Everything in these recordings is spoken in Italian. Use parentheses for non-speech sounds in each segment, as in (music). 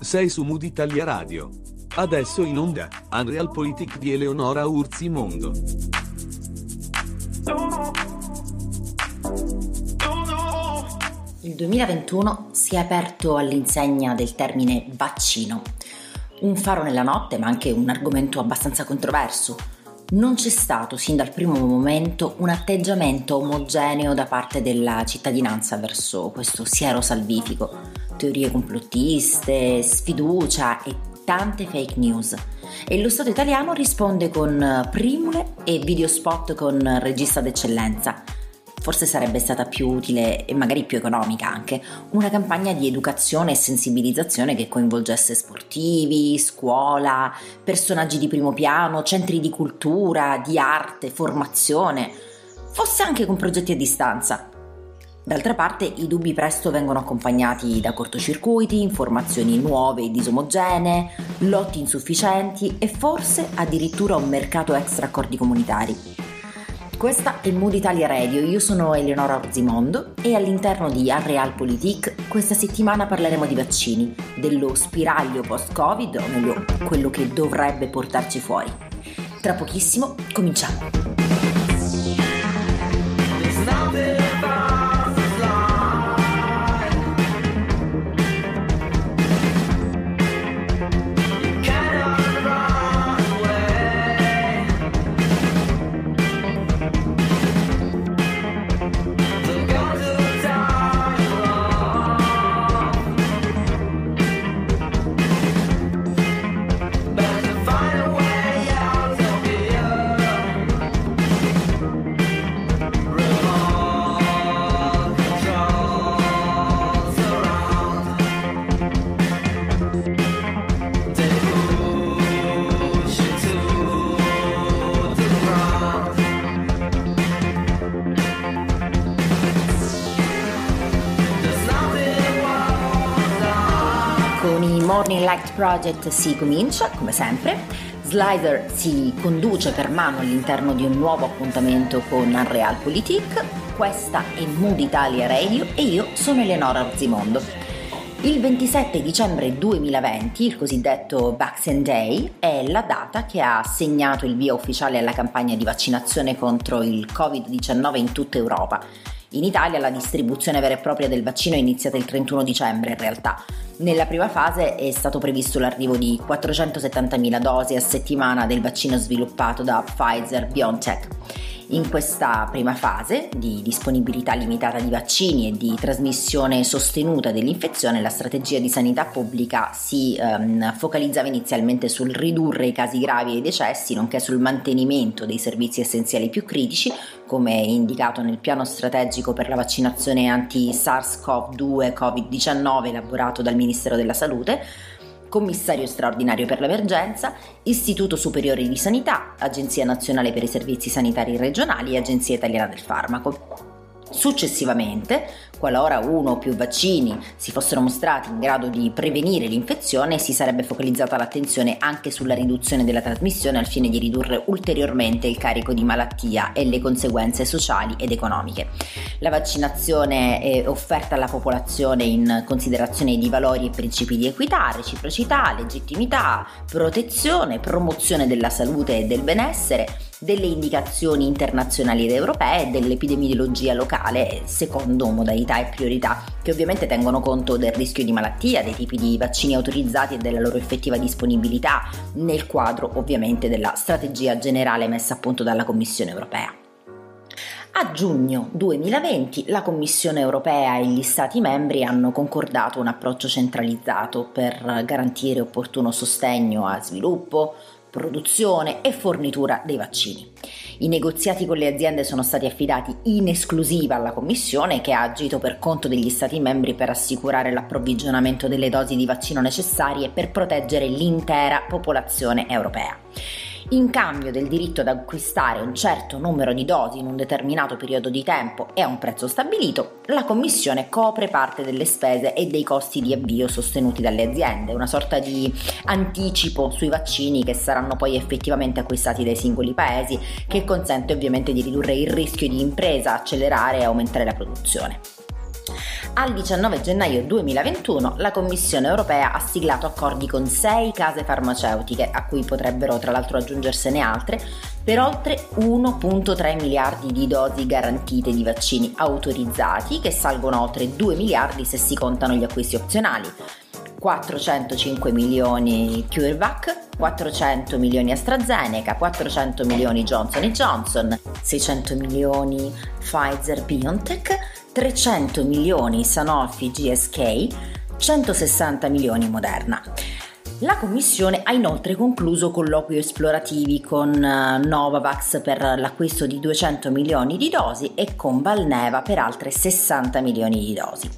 Sei su Mood Italia Radio. Adesso in onda, Unreal Politic di Eleonora Urzi Mondo. Il 2021 si è aperto all'insegna del termine vaccino. Un faro nella notte, ma anche un argomento abbastanza controverso. Non c'è stato sin dal primo momento un atteggiamento omogeneo da parte della cittadinanza verso questo siero salvifico. Teorie complottiste, sfiducia e tante fake news. E lo Stato italiano risponde con primule e video spot con regista d'eccellenza forse sarebbe stata più utile e magari più economica anche una campagna di educazione e sensibilizzazione che coinvolgesse sportivi, scuola, personaggi di primo piano, centri di cultura, di arte, formazione, fosse anche con progetti a distanza. D'altra parte i dubbi presto vengono accompagnati da cortocircuiti, informazioni nuove e disomogenee, lotti insufficienti e forse addirittura un mercato extra accordi comunitari. Questa è Mood Italia Radio, io sono Eleonora Orzimondo e all'interno di Unrealpolitik questa settimana parleremo di vaccini, dello spiraglio post-Covid, o meglio quello che dovrebbe portarci fuori. Tra pochissimo cominciamo. Light Project si comincia, come sempre. Slider si conduce per mano all'interno di un nuovo appuntamento con Unreal Politik. Questa è Mood Italia Radio e io sono Eleonora Orzimondo. Il 27 dicembre 2020, il cosiddetto Vaccine Day, è la data che ha segnato il via ufficiale alla campagna di vaccinazione contro il Covid-19 in tutta Europa in Italia la distribuzione vera e propria del vaccino è iniziata il 31 dicembre in realtà. Nella prima fase è stato previsto l'arrivo di 470.000 dosi a settimana del vaccino sviluppato da Pfizer BioNTech. In questa prima fase di disponibilità limitata di vaccini e di trasmissione sostenuta dell'infezione, la strategia di sanità pubblica si ehm, focalizzava inizialmente sul ridurre i casi gravi e i decessi, nonché sul mantenimento dei servizi essenziali più critici, come indicato nel piano strategico per la vaccinazione anti-SARS-CoV-2 Covid-19 elaborato dal Ministero della Salute Commissario straordinario per l'emergenza, Istituto Superiore di Sanità, Agenzia Nazionale per i Servizi Sanitari Regionali e Agenzia Italiana del Farmaco. Successivamente, qualora uno o più vaccini si fossero mostrati in grado di prevenire l'infezione, si sarebbe focalizzata l'attenzione anche sulla riduzione della trasmissione al fine di ridurre ulteriormente il carico di malattia e le conseguenze sociali ed economiche. La vaccinazione è offerta alla popolazione in considerazione di valori e principi di equità, reciprocità, legittimità, protezione, promozione della salute e del benessere, delle indicazioni internazionali ed europee e dell'epidemiologia locale secondo modalità e priorità che ovviamente tengono conto del rischio di malattia, dei tipi di vaccini autorizzati e della loro effettiva disponibilità nel quadro ovviamente della strategia generale messa a punto dalla Commissione europea. A giugno 2020 la Commissione europea e gli Stati membri hanno concordato un approccio centralizzato per garantire opportuno sostegno a sviluppo, produzione e fornitura dei vaccini. I negoziati con le aziende sono stati affidati in esclusiva alla Commissione che ha agito per conto degli Stati membri per assicurare l'approvvigionamento delle dosi di vaccino necessarie per proteggere l'intera popolazione europea in cambio del diritto ad acquistare un certo numero di dosi in un determinato periodo di tempo e a un prezzo stabilito, la Commissione copre parte delle spese e dei costi di avvio sostenuti dalle aziende, una sorta di anticipo sui vaccini che saranno poi effettivamente acquistati dai singoli paesi, che consente ovviamente di ridurre il rischio di impresa, accelerare e aumentare la produzione. Al 19 gennaio 2021 la Commissione europea ha siglato accordi con sei case farmaceutiche, a cui potrebbero tra l'altro aggiungersene altre, per oltre 1.3 miliardi di dosi garantite di vaccini autorizzati, che salgono a oltre 2 miliardi se si contano gli acquisti opzionali. 405 milioni CureVac, 400 milioni AstraZeneca, 400 milioni Johnson Johnson, 600 milioni Pfizer BioNTech, 300 milioni Sanofi GSK, 160 milioni Moderna. La Commissione ha inoltre concluso colloqui esplorativi con eh, Novavax per l'acquisto di 200 milioni di dosi e con Valneva per altre 60 milioni di dosi.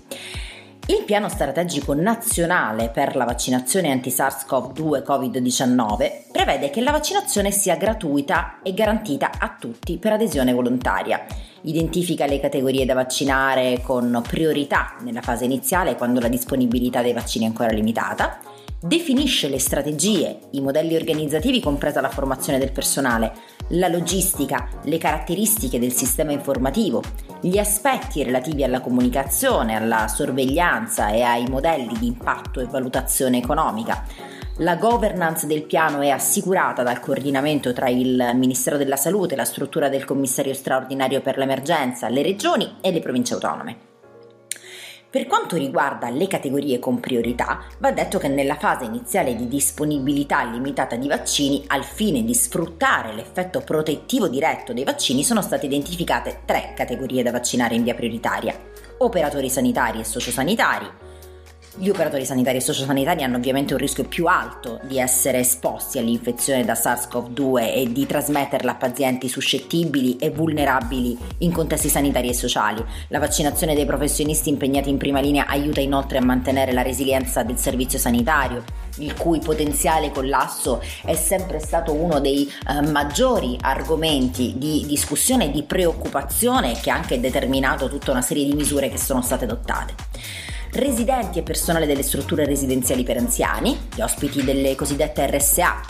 Il piano strategico nazionale per la vaccinazione anti-SARS-CoV-2 Covid-19 prevede che la vaccinazione sia gratuita e garantita a tutti per adesione volontaria. Identifica le categorie da vaccinare con priorità nella fase iniziale quando la disponibilità dei vaccini è ancora limitata definisce le strategie, i modelli organizzativi compresa la formazione del personale, la logistica, le caratteristiche del sistema informativo, gli aspetti relativi alla comunicazione, alla sorveglianza e ai modelli di impatto e valutazione economica. La governance del piano è assicurata dal coordinamento tra il Ministero della Salute, la struttura del Commissario straordinario per l'emergenza, le regioni e le province autonome. Per quanto riguarda le categorie con priorità, va detto che nella fase iniziale di disponibilità limitata di vaccini, al fine di sfruttare l'effetto protettivo diretto dei vaccini, sono state identificate tre categorie da vaccinare in via prioritaria. Operatori sanitari e sociosanitari, gli operatori sanitari e sociosanitari hanno ovviamente un rischio più alto di essere esposti all'infezione da SARS-CoV-2 e di trasmetterla a pazienti suscettibili e vulnerabili in contesti sanitari e sociali. La vaccinazione dei professionisti impegnati in prima linea aiuta inoltre a mantenere la resilienza del servizio sanitario, il cui potenziale collasso è sempre stato uno dei eh, maggiori argomenti di discussione e di preoccupazione che ha anche determinato tutta una serie di misure che sono state adottate residenti e personale delle strutture residenziali per anziani, gli ospiti delle cosiddette RSA,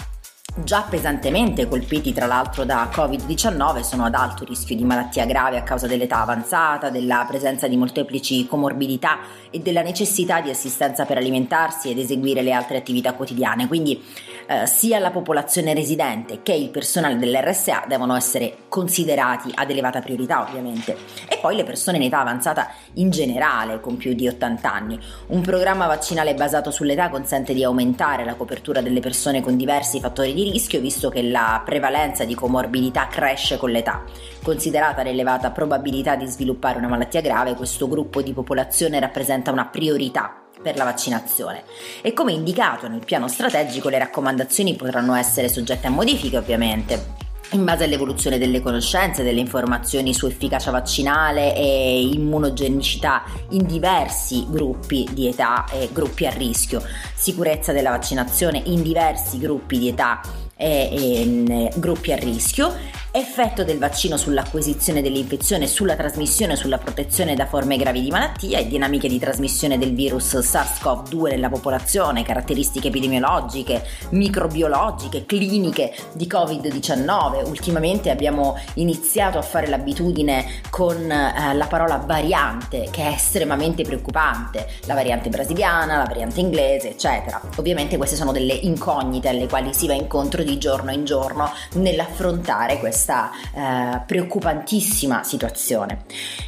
già pesantemente colpiti tra l'altro da Covid-19, sono ad alto rischio di malattia grave a causa dell'età avanzata, della presenza di molteplici comorbidità e della necessità di assistenza per alimentarsi ed eseguire le altre attività quotidiane. Quindi eh, sia la popolazione residente che il personale dell'RSA devono essere considerati ad elevata priorità ovviamente e poi le persone in età avanzata in generale con più di 80 anni. Un programma vaccinale basato sull'età consente di aumentare la copertura delle persone con diversi fattori di rischio visto che la prevalenza di comorbidità cresce con l'età. Considerata l'elevata probabilità di sviluppare una malattia grave, questo gruppo di popolazione rappresenta una priorità per la vaccinazione. E come indicato nel piano strategico le raccomandazioni potranno essere soggette a modifiche ovviamente in base all'evoluzione delle conoscenze, delle informazioni su efficacia vaccinale e immunogenicità in diversi gruppi di età e gruppi a rischio, sicurezza della vaccinazione in diversi gruppi di età e, e gruppi a rischio effetto del vaccino sull'acquisizione dell'infezione, sulla trasmissione sulla protezione da forme gravi di malattia e dinamiche di trasmissione del virus SARS-CoV-2 nella popolazione, caratteristiche epidemiologiche, microbiologiche, cliniche di Covid-19. Ultimamente abbiamo iniziato a fare l'abitudine con eh, la parola variante, che è estremamente preoccupante, la variante brasiliana, la variante inglese, eccetera. Ovviamente queste sono delle incognite alle quali si va incontro di giorno in giorno nell'affrontare questa questa eh, preoccupantissima situazione.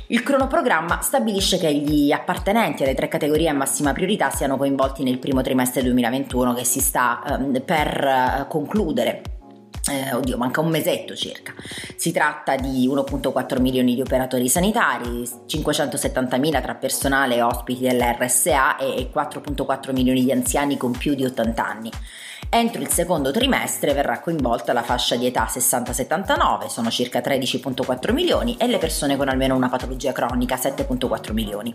Il cronoprogramma stabilisce che gli appartenenti alle tre categorie a massima priorità siano coinvolti nel primo trimestre 2021 che si sta eh, per concludere. Eh, oddio, manca un mesetto circa. Si tratta di 1.4 milioni di operatori sanitari, 570 mila tra personale e ospiti dell'RSA e 4.4 milioni di anziani con più di 80 anni. Entro il secondo trimestre verrà coinvolta la fascia di età 60-79, sono circa 13.4 milioni, e le persone con almeno una patologia cronica 7.4 milioni.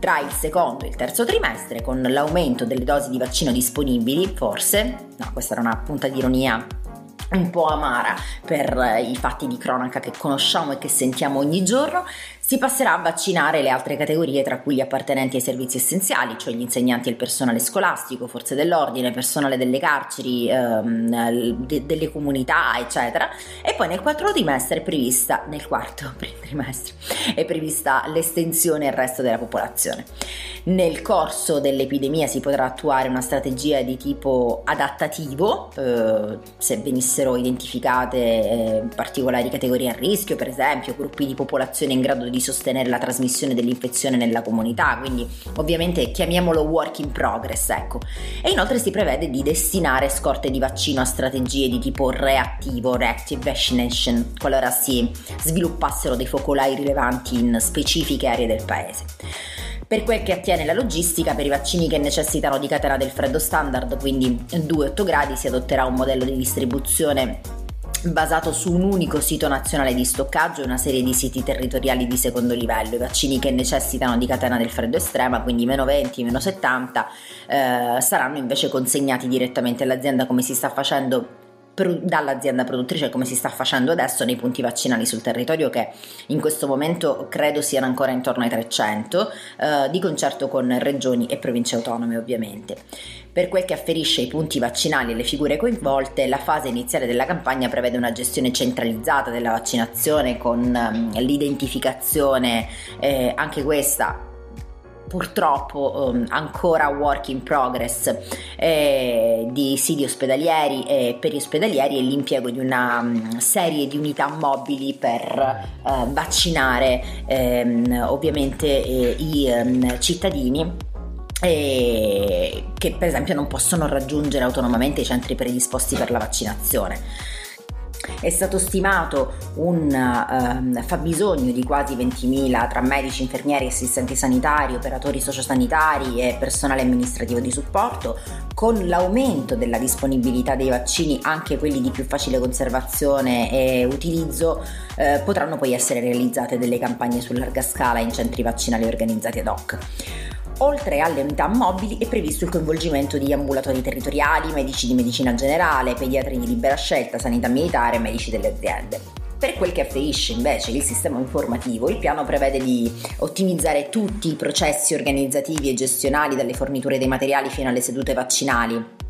Tra il secondo e il terzo trimestre, con l'aumento delle dosi di vaccino disponibili, forse, no, questa era una punta di ironia un po' amara per i fatti di cronaca che conosciamo e che sentiamo ogni giorno, Si passerà a vaccinare le altre categorie tra cui gli appartenenti ai servizi essenziali, cioè gli insegnanti e il personale scolastico, forze dell'ordine, personale delle carceri, ehm, de- delle comunità, eccetera. E poi nel quarto trimestre è prevista, nel quarto (laughs) trimestre, è prevista l'estensione al resto della popolazione. Nel corso dell'epidemia si potrà attuare una strategia di tipo adattativo, eh, se venissero identificate eh, particolari categorie a rischio, per esempio gruppi di popolazione in grado di sostenere la trasmissione dell'infezione nella comunità, quindi ovviamente chiamiamolo work in progress, ecco. E inoltre si prevede di destinare scorte di vaccino a strategie di tipo reattivo, reactive vaccination, qualora si sviluppassero dei focolai rilevanti in specifiche aree del paese. Per quel che attiene la logistica, per i vaccini che necessitano di catena del freddo standard, quindi 2-8 gradi, si adotterà un modello di distribuzione basato su un unico sito nazionale di stoccaggio e una serie di siti territoriali di secondo livello. I vaccini che necessitano di catena del freddo estrema, quindi meno 20, meno 70, eh, saranno invece consegnati direttamente all'azienda come si sta facendo dall'azienda produttrice come si sta facendo adesso nei punti vaccinali sul territorio che in questo momento credo siano ancora intorno ai 300 eh, di concerto con regioni e province autonome ovviamente. Per quel che afferisce ai punti vaccinali e le figure coinvolte, la fase iniziale della campagna prevede una gestione centralizzata della vaccinazione con um, l'identificazione, eh, anche questa purtroppo um, ancora work in progress eh, di siti ospedalieri e periospedalieri e l'impiego di una um, serie di unità mobili per uh, vaccinare ehm, ovviamente eh, i um, cittadini eh, che per esempio non possono raggiungere autonomamente i centri predisposti per la vaccinazione. È stato stimato un uh, fabbisogno di quasi 20.000 tra medici, infermieri, assistenti sanitari, operatori sociosanitari e personale amministrativo di supporto, con l'aumento della disponibilità dei vaccini, anche quelli di più facile conservazione e utilizzo, eh, potranno poi essere realizzate delle campagne su larga scala in centri vaccinali organizzati ad hoc. Oltre alle unità mobili è previsto il coinvolgimento di ambulatori territoriali, medici di medicina generale, pediatri di libera scelta, sanità militare e medici delle aziende. Per quel che afferisce invece il sistema informativo, il piano prevede di ottimizzare tutti i processi organizzativi e gestionali dalle forniture dei materiali fino alle sedute vaccinali,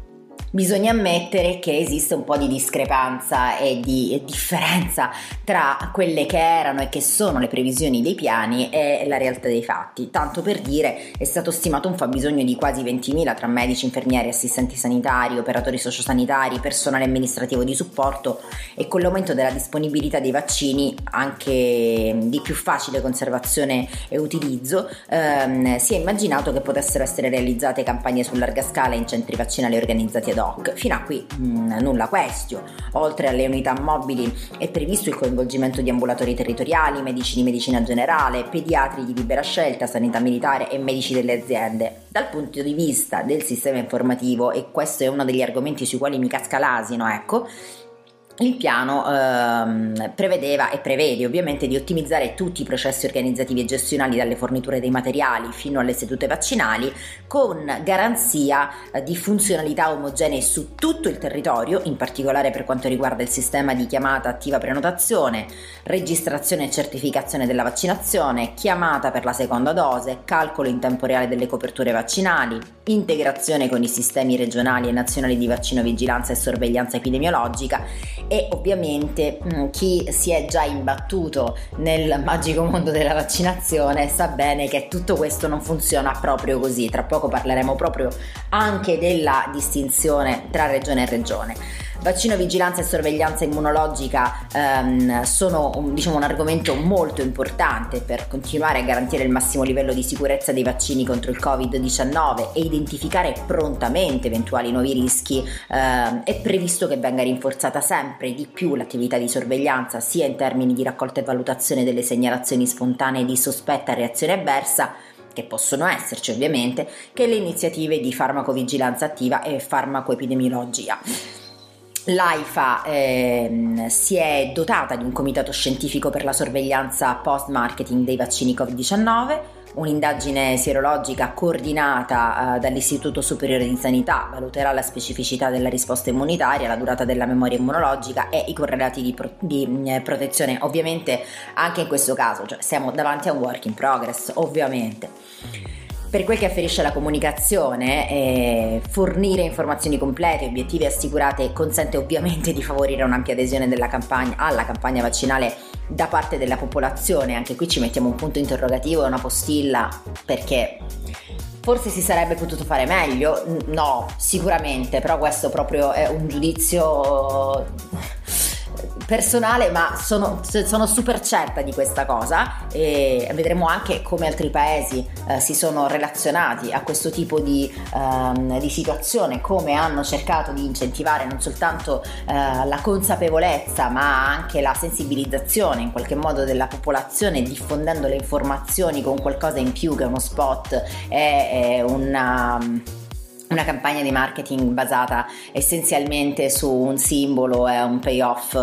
bisogna ammettere che esiste un po' di discrepanza e di differenza tra quelle che erano e che sono le previsioni dei piani e la realtà dei fatti. Tanto per dire, è stato stimato un fabbisogno di quasi 20.000 tra medici, infermieri, assistenti sanitari, operatori sociosanitari, personale amministrativo di supporto e con l'aumento della disponibilità dei vaccini, anche di più facile conservazione e utilizzo, ehm, si è immaginato che potessero essere realizzate campagne su larga scala in centri vaccinali organizzati ad hoc. Fino a qui mh, mm, nulla questio. Oltre alle unità mobili è previsto il coinvolgimento di ambulatori territoriali, medici di medicina generale, pediatri di libera scelta, sanità militare e medici delle aziende. Dal punto di vista del sistema informativo, e questo è uno degli argomenti sui quali mi casca l'asino, ecco, il piano ehm, prevedeva e prevede ovviamente di ottimizzare tutti i processi organizzativi e gestionali dalle forniture dei materiali fino alle sedute vaccinali con garanzia eh, di funzionalità omogenee su tutto il territorio, in particolare per quanto riguarda il sistema di chiamata attiva prenotazione, registrazione e certificazione della vaccinazione, chiamata per la seconda dose, calcolo in tempo reale delle coperture vaccinali, integrazione con i sistemi regionali e nazionali di vaccino vigilanza e sorveglianza epidemiologica e ovviamente mm, chi si è già imbattuto nel magico mondo della vaccinazione sa bene che tutto questo non funziona proprio così. Tra poco parleremo proprio anche della distinzione tra regione e regione. Vaccino, vigilanza e sorveglianza immunologica ehm, sono un, diciamo, un argomento molto importante per continuare a garantire il massimo livello di sicurezza dei vaccini contro il Covid-19 e identificare prontamente eventuali nuovi rischi. Eh, è previsto che venga rinforzata sempre di più l'attività di sorveglianza sia in termini di raccolta e valutazione delle segnalazioni spontanee di sospetta reazione avversa che possono esserci ovviamente, che le iniziative di farmacovigilanza attiva e farmacoepidemiologia. L'AIFA eh, si è dotata di un comitato scientifico per la sorveglianza post-marketing dei vaccini Covid-19 un'indagine sierologica coordinata uh, dall'Istituto Superiore di Sanità valuterà la specificità della risposta immunitaria, la durata della memoria immunologica e i correlati di, pro- di eh, protezione. Ovviamente anche in questo caso, cioè siamo davanti a un work in progress, ovviamente. Per quel che afferisce alla comunicazione, eh, fornire informazioni complete, obiettive assicurate consente ovviamente di favorire un'ampia adesione campagna, alla campagna vaccinale da parte della popolazione. Anche qui ci mettiamo un punto interrogativo e una postilla perché Forse si sarebbe potuto fare meglio? No, sicuramente, però questo proprio è un giudizio personale, ma sono, sono, super certa di questa cosa e vedremo anche come altri paesi eh, si sono relazionati a questo tipo di, um, di, situazione, come hanno cercato di incentivare non soltanto uh, la consapevolezza, ma anche la sensibilizzazione in qualche modo della popolazione, diffondendo le informazioni con qualcosa in più che uno spot e una una campagna di marketing basata essenzialmente su un simbolo e un payoff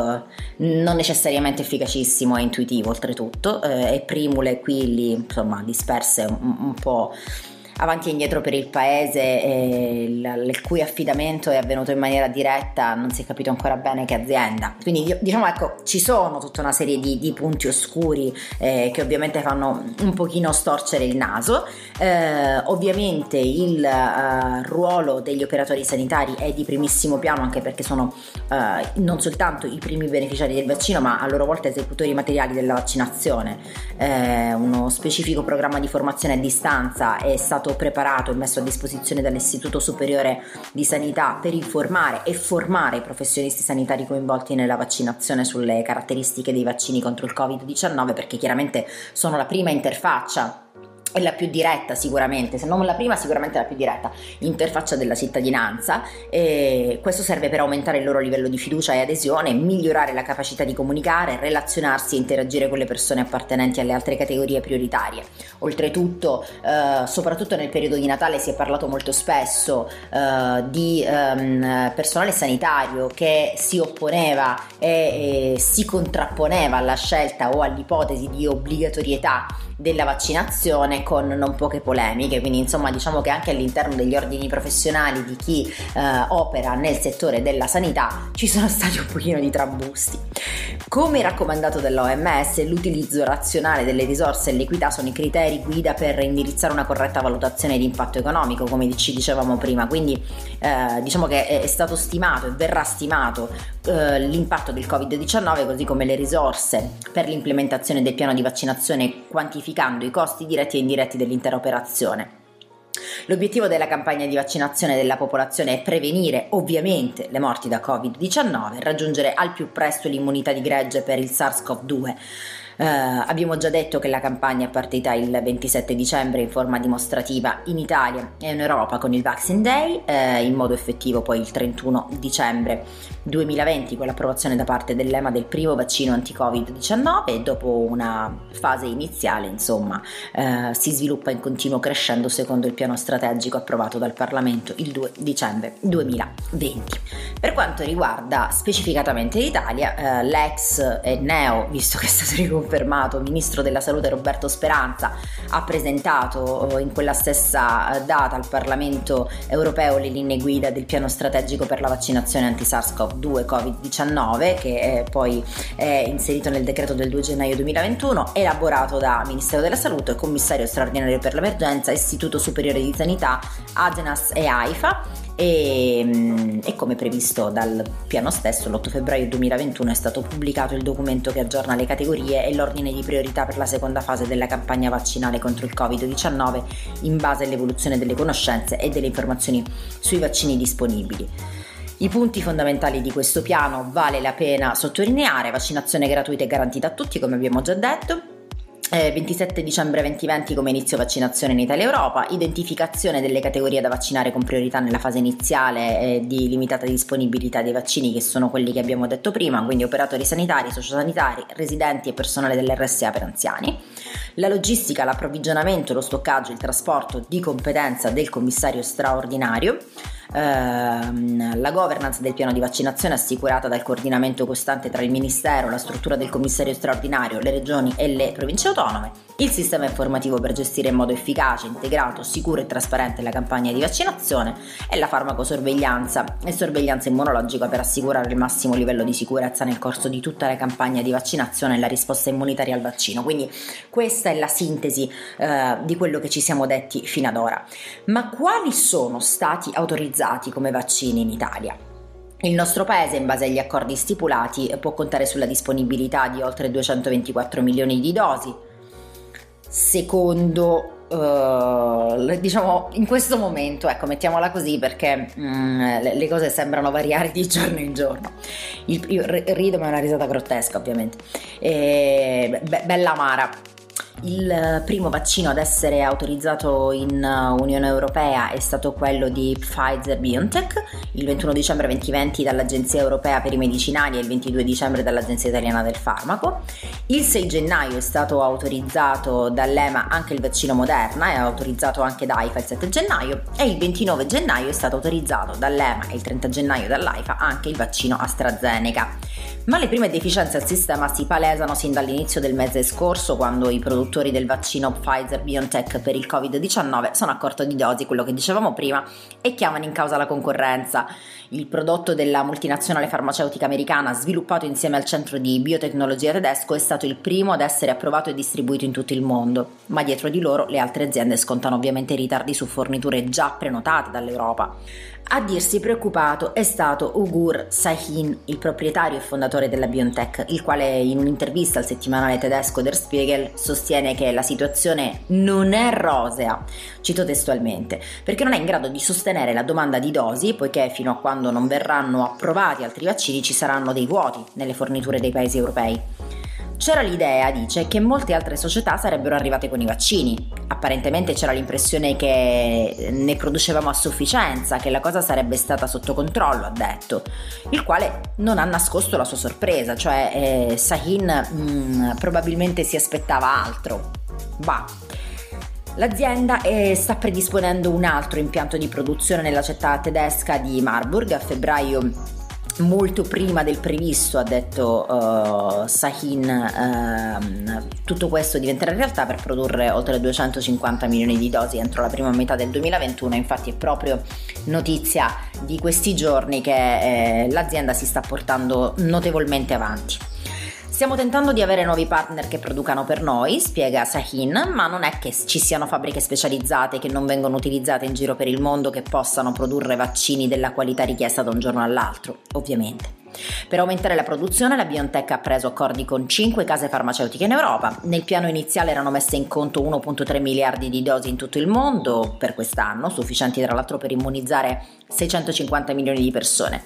non necessariamente efficacissimo e intuitivo oltretutto eh, e primule qui lì insomma disperse un, un po' avanti e indietro per il paese e il, cui affidamento è avvenuto in maniera diretta non si è capito ancora bene che azienda. Quindi diciamo ecco ci sono tutta una serie di, di punti oscuri eh, che ovviamente fanno un pochino storcere il naso. Eh, ovviamente il uh, ruolo degli operatori sanitari è di primissimo piano anche perché sono uh, non soltanto i primi beneficiari del vaccino ma a loro volta esecutori materiali della vaccinazione. Eh, uno specifico programma di formazione a distanza è stato stato preparato e messo a disposizione dall'Istituto Superiore di Sanità per informare e formare i professionisti sanitari coinvolti nella vaccinazione sulle caratteristiche dei vaccini contro il Covid-19 perché chiaramente sono la prima interfaccia è la più diretta sicuramente, se non la prima sicuramente la più diretta. Interfaccia della cittadinanza. E questo serve per aumentare il loro livello di fiducia e adesione, migliorare la capacità di comunicare, relazionarsi e interagire con le persone appartenenti alle altre categorie prioritarie. Oltretutto, eh, soprattutto nel periodo di Natale si è parlato molto spesso eh, di ehm, personale sanitario che si opponeva e, e si contrapponeva alla scelta o all'ipotesi di obbligatorietà della vaccinazione con non poche polemiche, quindi insomma diciamo che anche all'interno degli ordini professionali di chi eh, opera nel settore della sanità ci sono (laughs) stati un pochino di trambusti. Come raccomandato dall'OMS, l'utilizzo razionale delle risorse e l'equità sono i criteri guida per indirizzare una corretta valutazione di impatto economico, come ci dicevamo prima, quindi eh, diciamo che è stato stimato e verrà stimato eh, l'impatto del Covid-19 così come le risorse per l'implementazione del piano di vaccinazione quantificate quantificando i costi diretti e indiretti dell'intera operazione. L'obiettivo della campagna di vaccinazione della popolazione è prevenire ovviamente le morti da Covid-19 e raggiungere al più presto l'immunità di gregge per il SARS-CoV-2. Uh, abbiamo già detto che la campagna è partita il 27 dicembre in forma dimostrativa in Italia e in Europa con il Vaccine Day, uh, in modo effettivo poi il 31 dicembre 2020 con l'approvazione da parte dell'EMA del primo vaccino anti-Covid-19 e dopo una fase iniziale insomma uh, si sviluppa in continuo crescendo secondo il piano strategico approvato dal Parlamento il 2 dicembre 2020. Per quanto riguarda specificatamente l'Italia, l'ex e neo, visto che è stato riconfermato confermato, ministro della salute Roberto Speranza ha presentato eh, in quella stessa eh, data al Parlamento europeo le linee guida del piano strategico per la vaccinazione anti-SARS-CoV-2 Covid-19 che è poi è inserito nel decreto del 2 gennaio 2021 elaborato da Ministero della Salute, Commissario straordinario per l'emergenza, Istituto Superiore di Sanità, Agenas e AIFA e, mm, e, come previsto dal piano stesso l'8 febbraio 2021 è stato pubblicato il documento che aggiorna le categorie e l'ordine di priorità per la seconda fase della campagna vaccinale contro il Covid-19 in base all'evoluzione delle conoscenze e delle informazioni sui vaccini disponibili. I punti fondamentali di questo piano vale la pena sottolineare, vaccinazione gratuita e garantita a tutti come abbiamo già detto, 27 eh, dicembre 2020 come inizio vaccinazione in Italia e Europa, identificazione delle categorie da vaccinare con priorità nella fase iniziale eh, di limitata disponibilità dei vaccini che sono quelli che abbiamo detto prima, quindi operatori sanitari, sociosanitari, residenti e personale dell'RSA per anziani. La logistica, l'approvvigionamento, lo stoccaggio, il trasporto di competenza del commissario straordinario ehm, la governance del piano di vaccinazione assicurata dal coordinamento costante tra il Ministero, la struttura del commissario straordinario, le regioni e le province autonome il sistema informativo per gestire in modo efficace, integrato, sicuro e trasparente la campagna di vaccinazione e la farmacosorveglianza e sorveglianza immunologica per assicurare il massimo livello di sicurezza nel corso di tutta la campagna di vaccinazione e la risposta immunitaria al vaccino. Quindi questa è la sintesi eh, di quello che ci siamo detti fino ad ora. Ma quali sono stati autorizzati come vaccini in Italia? Il nostro paese, in base agli accordi stipulati, può contare sulla disponibilità di oltre 224 milioni di dosi. Secondo Uh, diciamo in questo momento, ecco, mettiamola così perché mm, le, le, cose sembrano variare di giorno in giorno. Il, io rido, ma è una risata grottesca, ovviamente. E, be- bella amara. Il primo vaccino ad essere autorizzato in uh, Unione Europea è stato quello di Pfizer BioNTech il 21 dicembre 2020 dall'Agenzia Europea per i Medicinali e il 22 dicembre dall'Agenzia Italiana del Farmaco. Il 6 gennaio è stato autorizzato dall'EMA anche il vaccino Moderna, è autorizzato anche da AIFA il 7 gennaio e il 29 gennaio è stato autorizzato dall'EMA e il 30 gennaio dall'AIFA anche il vaccino AstraZeneca. Ma le prime deficienze al sistema si palesano sin dall'inizio del mese scorso quando i produttori del vaccino Pfizer BioNTech per il Covid-19 sono a corto di dosi, quello che dicevamo prima, e chiamano in causa la concorrenza. Il prodotto della multinazionale farmaceutica americana sviluppato insieme al centro di biotecnologia tedesco è stato il primo ad essere approvato e distribuito in tutto il mondo, ma dietro di loro le altre aziende scontano ovviamente ritardi su forniture già prenotate dall'Europa. A dirsi preoccupato è stato Ugur Sahin, il proprietario e fondatore della BioNTech, il quale in un'intervista al settimanale tedesco Der Spiegel sostiene che la situazione non è rosea, cito testualmente, perché non è in grado di sostenere la domanda di dosi, poiché fino a quando non verranno approvati altri vaccini ci saranno dei vuoti nelle forniture dei paesi europei. C'era l'idea, dice, che molte altre società sarebbero arrivate con i vaccini. Apparentemente c'era l'impressione che ne producevamo a sufficienza, che la cosa sarebbe stata sotto controllo, ha detto. Il quale non ha nascosto la sua sorpresa, cioè eh, Sahin mh, mm, probabilmente si aspettava altro. Bah. L'azienda eh, sta predisponendo un altro impianto di produzione nella città tedesca di Marburg a febbraio molto prima del previsto, ha detto uh, Sahin, uh, tutto questo diventerà realtà per produrre oltre 250 milioni di dosi entro la prima metà del 2021, infatti è proprio notizia di questi giorni che eh, l'azienda si sta portando notevolmente avanti. Stiamo tentando di avere nuovi partner che producano per noi, spiega Sahin, ma non è che ci siano fabbriche specializzate che non vengono utilizzate in giro per il mondo che possano produrre vaccini della qualità richiesta da un giorno all'altro, ovviamente. Per aumentare la produzione la BioNTech ha preso accordi con 5 case farmaceutiche in Europa. Nel piano iniziale erano messe in conto 1.3 miliardi di dosi in tutto il mondo per quest'anno, sufficienti tra l'altro per immunizzare 650 milioni di persone.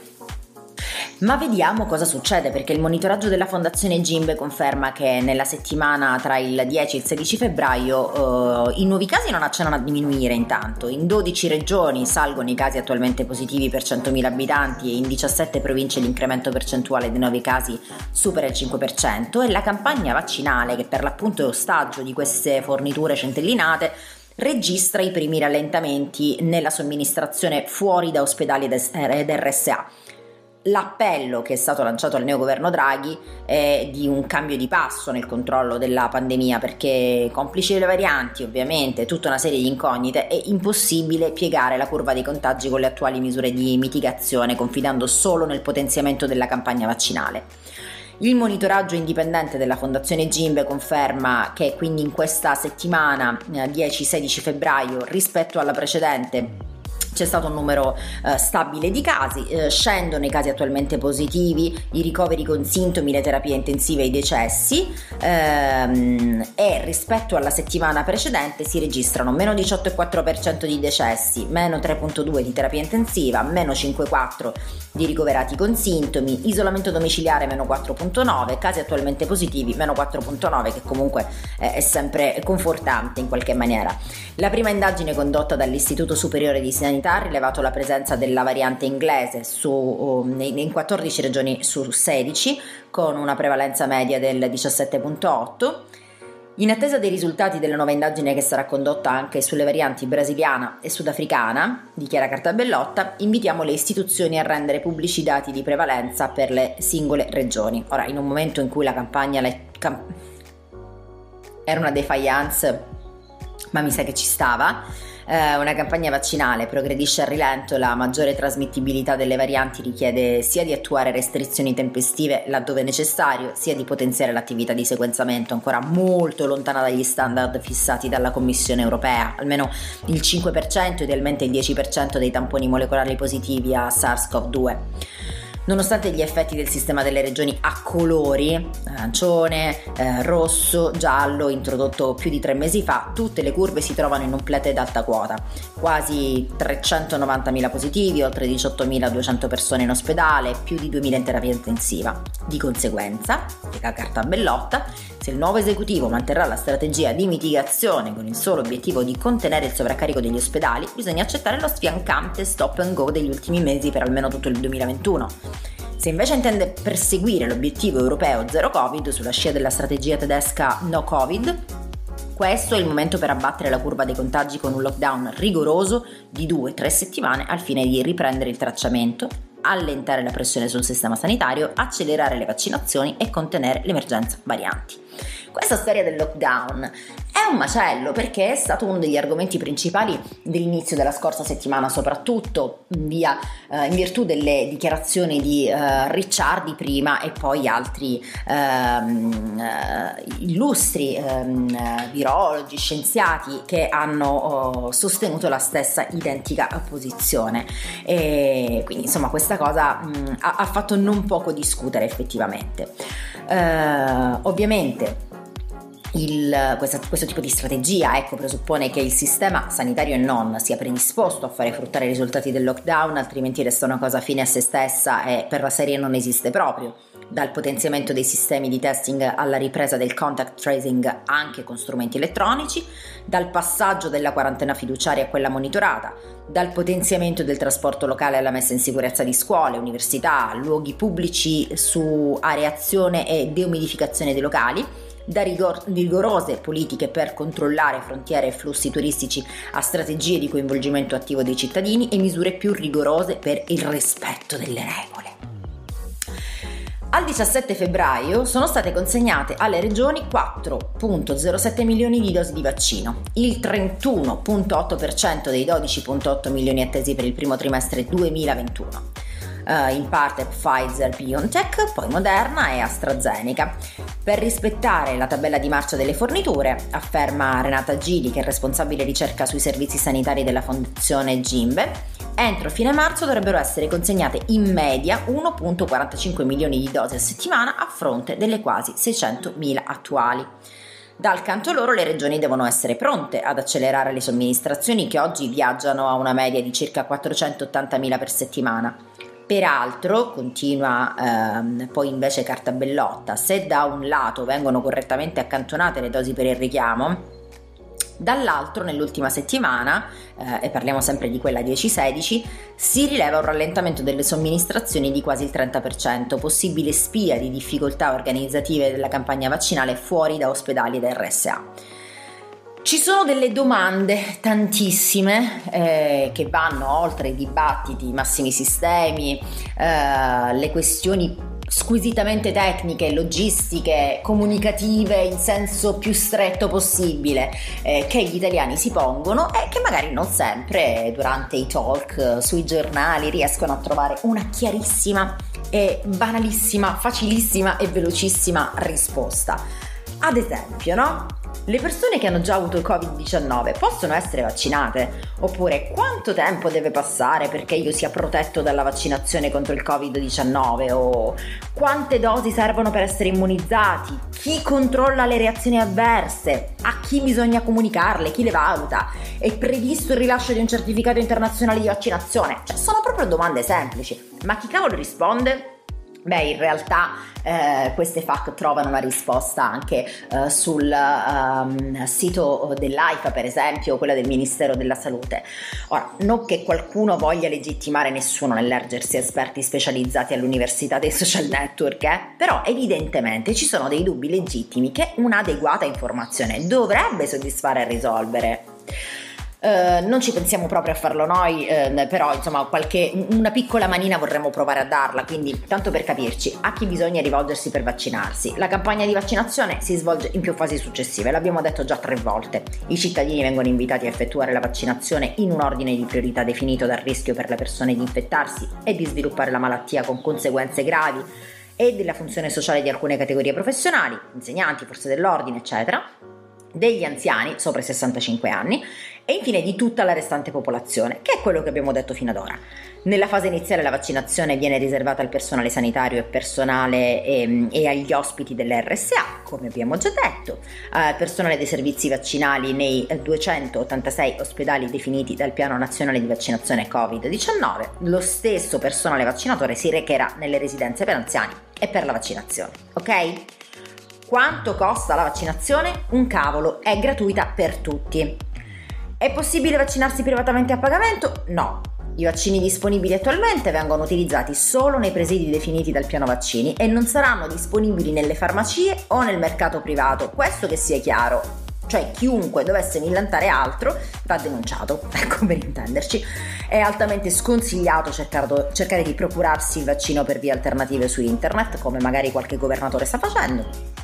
Ma vediamo cosa succede perché il monitoraggio della Fondazione Gimbe conferma che nella settimana tra il 10 e il 16 febbraio eh, i nuovi casi non accennano a diminuire intanto. In 12 regioni salgono i casi attualmente positivi per 100.000 abitanti e in 17 province l'incremento percentuale dei nuovi casi supera il 5% e la campagna vaccinale che per l'appunto è ostaggio di queste forniture centellinate registra i primi rallentamenti nella somministrazione fuori da ospedali ed RSA L'appello che è stato lanciato al neogoverno Draghi è di un cambio di passo nel controllo della pandemia perché complici le varianti ovviamente tutta una serie di incognite è impossibile piegare la curva dei contagi con le attuali misure di mitigazione confidando solo nel potenziamento della campagna vaccinale. Il monitoraggio indipendente della Fondazione Gimbe conferma che quindi in questa settimana 10-16 eh, febbraio rispetto alla precedente c'è stato un numero eh, stabile di casi, eh, scendono i casi attualmente positivi, i ricoveri con sintomi, le terapie intensive e i decessi ehm, e rispetto alla settimana precedente si registrano meno 18,4% di decessi, meno 3,2% di terapia intensiva, meno 5,4% di ricoverati con sintomi, isolamento domiciliare meno 4,9%, casi attualmente positivi meno 4,9% che comunque eh, è sempre confortante in qualche maniera. La prima indagine condotta dall'Istituto Superiore di Sanità ha rilevato la presenza della variante inglese su, in 14 regioni su 16 con una prevalenza media del 17.8. In attesa dei risultati della nuova indagine che sarà condotta anche sulle varianti brasiliana e sudafricana, dichiara Cartabellotta, invitiamo le istituzioni a rendere pubblici i dati di prevalenza per le singole regioni. Ora, in un momento in cui la campagna... Le, cam- era una defiance, ma mi sa che ci stava eh, una campagna vaccinale progredisce a rilento, la maggiore trasmittibilità delle varianti richiede sia di attuare restrizioni tempestive laddove necessario, sia di potenziare l'attività di sequenziamento ancora molto lontana dagli standard fissati dalla Commissione europea. Almeno il 5%, idealmente il 10% dei tamponi molecolari positivi a SARS-CoV-2. Nonostante gli effetti del sistema delle regioni a colori, arancione, eh, rosso, giallo, introdotto più di tre mesi fa, tutte le curve si trovano in un plete d'alta quota. Quasi 390.000 positivi, oltre 18.200 persone in ospedale, più di 2.000 in terapia intensiva. Di conseguenza, la carta bellotta, se il nuovo esecutivo manterrà la strategia di mitigazione con il solo obiettivo di contenere il sovraccarico degli ospedali, bisogna accettare lo sfiancante stop and go degli ultimi mesi per almeno tutto il 2021. Se invece intende perseguire l'obiettivo europeo zero Covid sulla scia della strategia tedesca no Covid, questo è il momento per abbattere la curva dei contagi con un lockdown rigoroso di 2-3 settimane al fine di riprendere il tracciamento, allentare la pressione sul sistema sanitario, accelerare le vaccinazioni e contenere l'emergenza varianti. Questa storia del lockdown è un macello perché è stato uno degli argomenti principali dell'inizio della scorsa settimana, soprattutto via, eh, in virtù delle dichiarazioni di eh, Ricciardi prima e poi altri ehm, eh, illustri ehm, virologi, scienziati che hanno oh, sostenuto la stessa identica posizione. E quindi insomma questa cosa mh, ha, ha, fatto non poco discutere effettivamente. Eh, ovviamente il, questa, questo tipo di strategia ecco, presuppone che il sistema sanitario e non sia predisposto a fare fruttare i risultati del lockdown, altrimenti resta una cosa fine a se stessa e per la serie non esiste proprio. Dal potenziamento dei sistemi di testing alla ripresa del contact tracing anche con strumenti elettronici, dal passaggio della quarantena fiduciaria a quella monitorata, dal potenziamento del trasporto locale alla messa in sicurezza di scuole, università, luoghi pubblici su areazione e deumidificazione dei locali da rigor- rigorose politiche per controllare frontiere e flussi turistici a strategie di coinvolgimento attivo dei cittadini e misure più rigorose per il rispetto delle regole. Al 17 febbraio sono state consegnate alle regioni 4.07 milioni di dosi di vaccino, il 31.8% dei 12.8 milioni attesi per il primo trimestre 2021 uh, in parte Pfizer BioNTech, poi Moderna e AstraZeneca. Per rispettare la tabella di marcia delle forniture, afferma Renata Gili, che è responsabile ricerca sui servizi sanitari della fondazione Gimbe, entro fine marzo dovrebbero essere consegnate in media 1.45 milioni di dosi a settimana a fronte delle quasi 600.000 attuali. Dal canto loro le regioni devono essere pronte ad accelerare le somministrazioni che oggi viaggiano a una media di circa 480.000 per settimana. Peraltro, continua ehm, poi invece Cartabellotta, se da un lato vengono correttamente accantonate le dosi per il richiamo, dall'altro nell'ultima settimana, eh, e parliamo sempre di quella 10-16, si rileva un rallentamento delle somministrazioni di quasi il 30%, possibile spia di difficoltà organizzative della campagna vaccinale fuori da ospedali ed RSA. Ci sono delle domande, tantissime, eh, che vanno oltre i dibattiti, i massimi sistemi, eh, le questioni squisitamente tecniche, logistiche, comunicative in senso più stretto possibile eh, che gli italiani si pongono e che magari non sempre durante i talk sui giornali riescono a trovare una chiarissima e banalissima, facilissima e velocissima risposta. Ad esempio, no? Le persone che hanno già avuto il Covid-19 possono essere vaccinate? Oppure quanto tempo deve passare perché io sia protetto dalla vaccinazione contro il Covid-19? O quante dosi servono per essere immunizzati? Chi controlla le reazioni avverse? A chi bisogna comunicarle? Chi le valuta? È previsto il rilascio di un certificato internazionale di vaccinazione? Cioè, sono proprio domande semplici. Ma chi cavolo risponde? Beh, in realtà eh, queste FAC trovano una risposta anche eh, sul um, sito dell'AIFA, per esempio, o quella del Ministero della Salute. Ora, non che qualcuno voglia legittimare nessuno nell'ergersi esperti specializzati all'università dei social network, eh? però evidentemente ci sono dei dubbi legittimi che un'adeguata informazione dovrebbe soddisfare e risolvere. Eh, non ci pensiamo proprio a farlo noi, eh, però insomma qualche, una piccola manina vorremmo provare a darla, quindi tanto per capirci, a chi bisogna rivolgersi per vaccinarsi? La campagna di vaccinazione si svolge in più fasi successive, l'abbiamo detto già tre volte. I cittadini vengono invitati a effettuare la vaccinazione in un ordine di priorità definito dal rischio per le persone di infettarsi e di sviluppare la malattia con conseguenze gravi e della funzione sociale di alcune categorie professionali, insegnanti, forze dell'ordine, eccetera, degli anziani sopra i 65 anni e infine di tutta la restante popolazione, che è quello che abbiamo detto fino ad ora. Nella fase iniziale la vaccinazione viene riservata al personale sanitario e personale e, ehm, e agli ospiti dell'RSA, come abbiamo già detto, al personale dei servizi vaccinali nei 286 ospedali definiti dal Piano Nazionale di Vaccinazione Covid-19. Lo stesso personale vaccinatore si recherà nelle residenze per anziani e per la vaccinazione, ok? Quanto costa la vaccinazione? Un cavolo, è gratuita per tutti. È possibile vaccinarsi privatamente a pagamento? No. I vaccini disponibili attualmente vengono utilizzati solo nei presidi definiti dal piano vaccini e non saranno disponibili nelle farmacie o nel mercato privato, questo che sia chiaro. Cioè chiunque dovesse millantare altro va denunciato, (laughs) ecco per intenderci. È altamente sconsigliato cercare di procurarsi il vaccino per vie alternative su internet, come magari qualche governatore sta facendo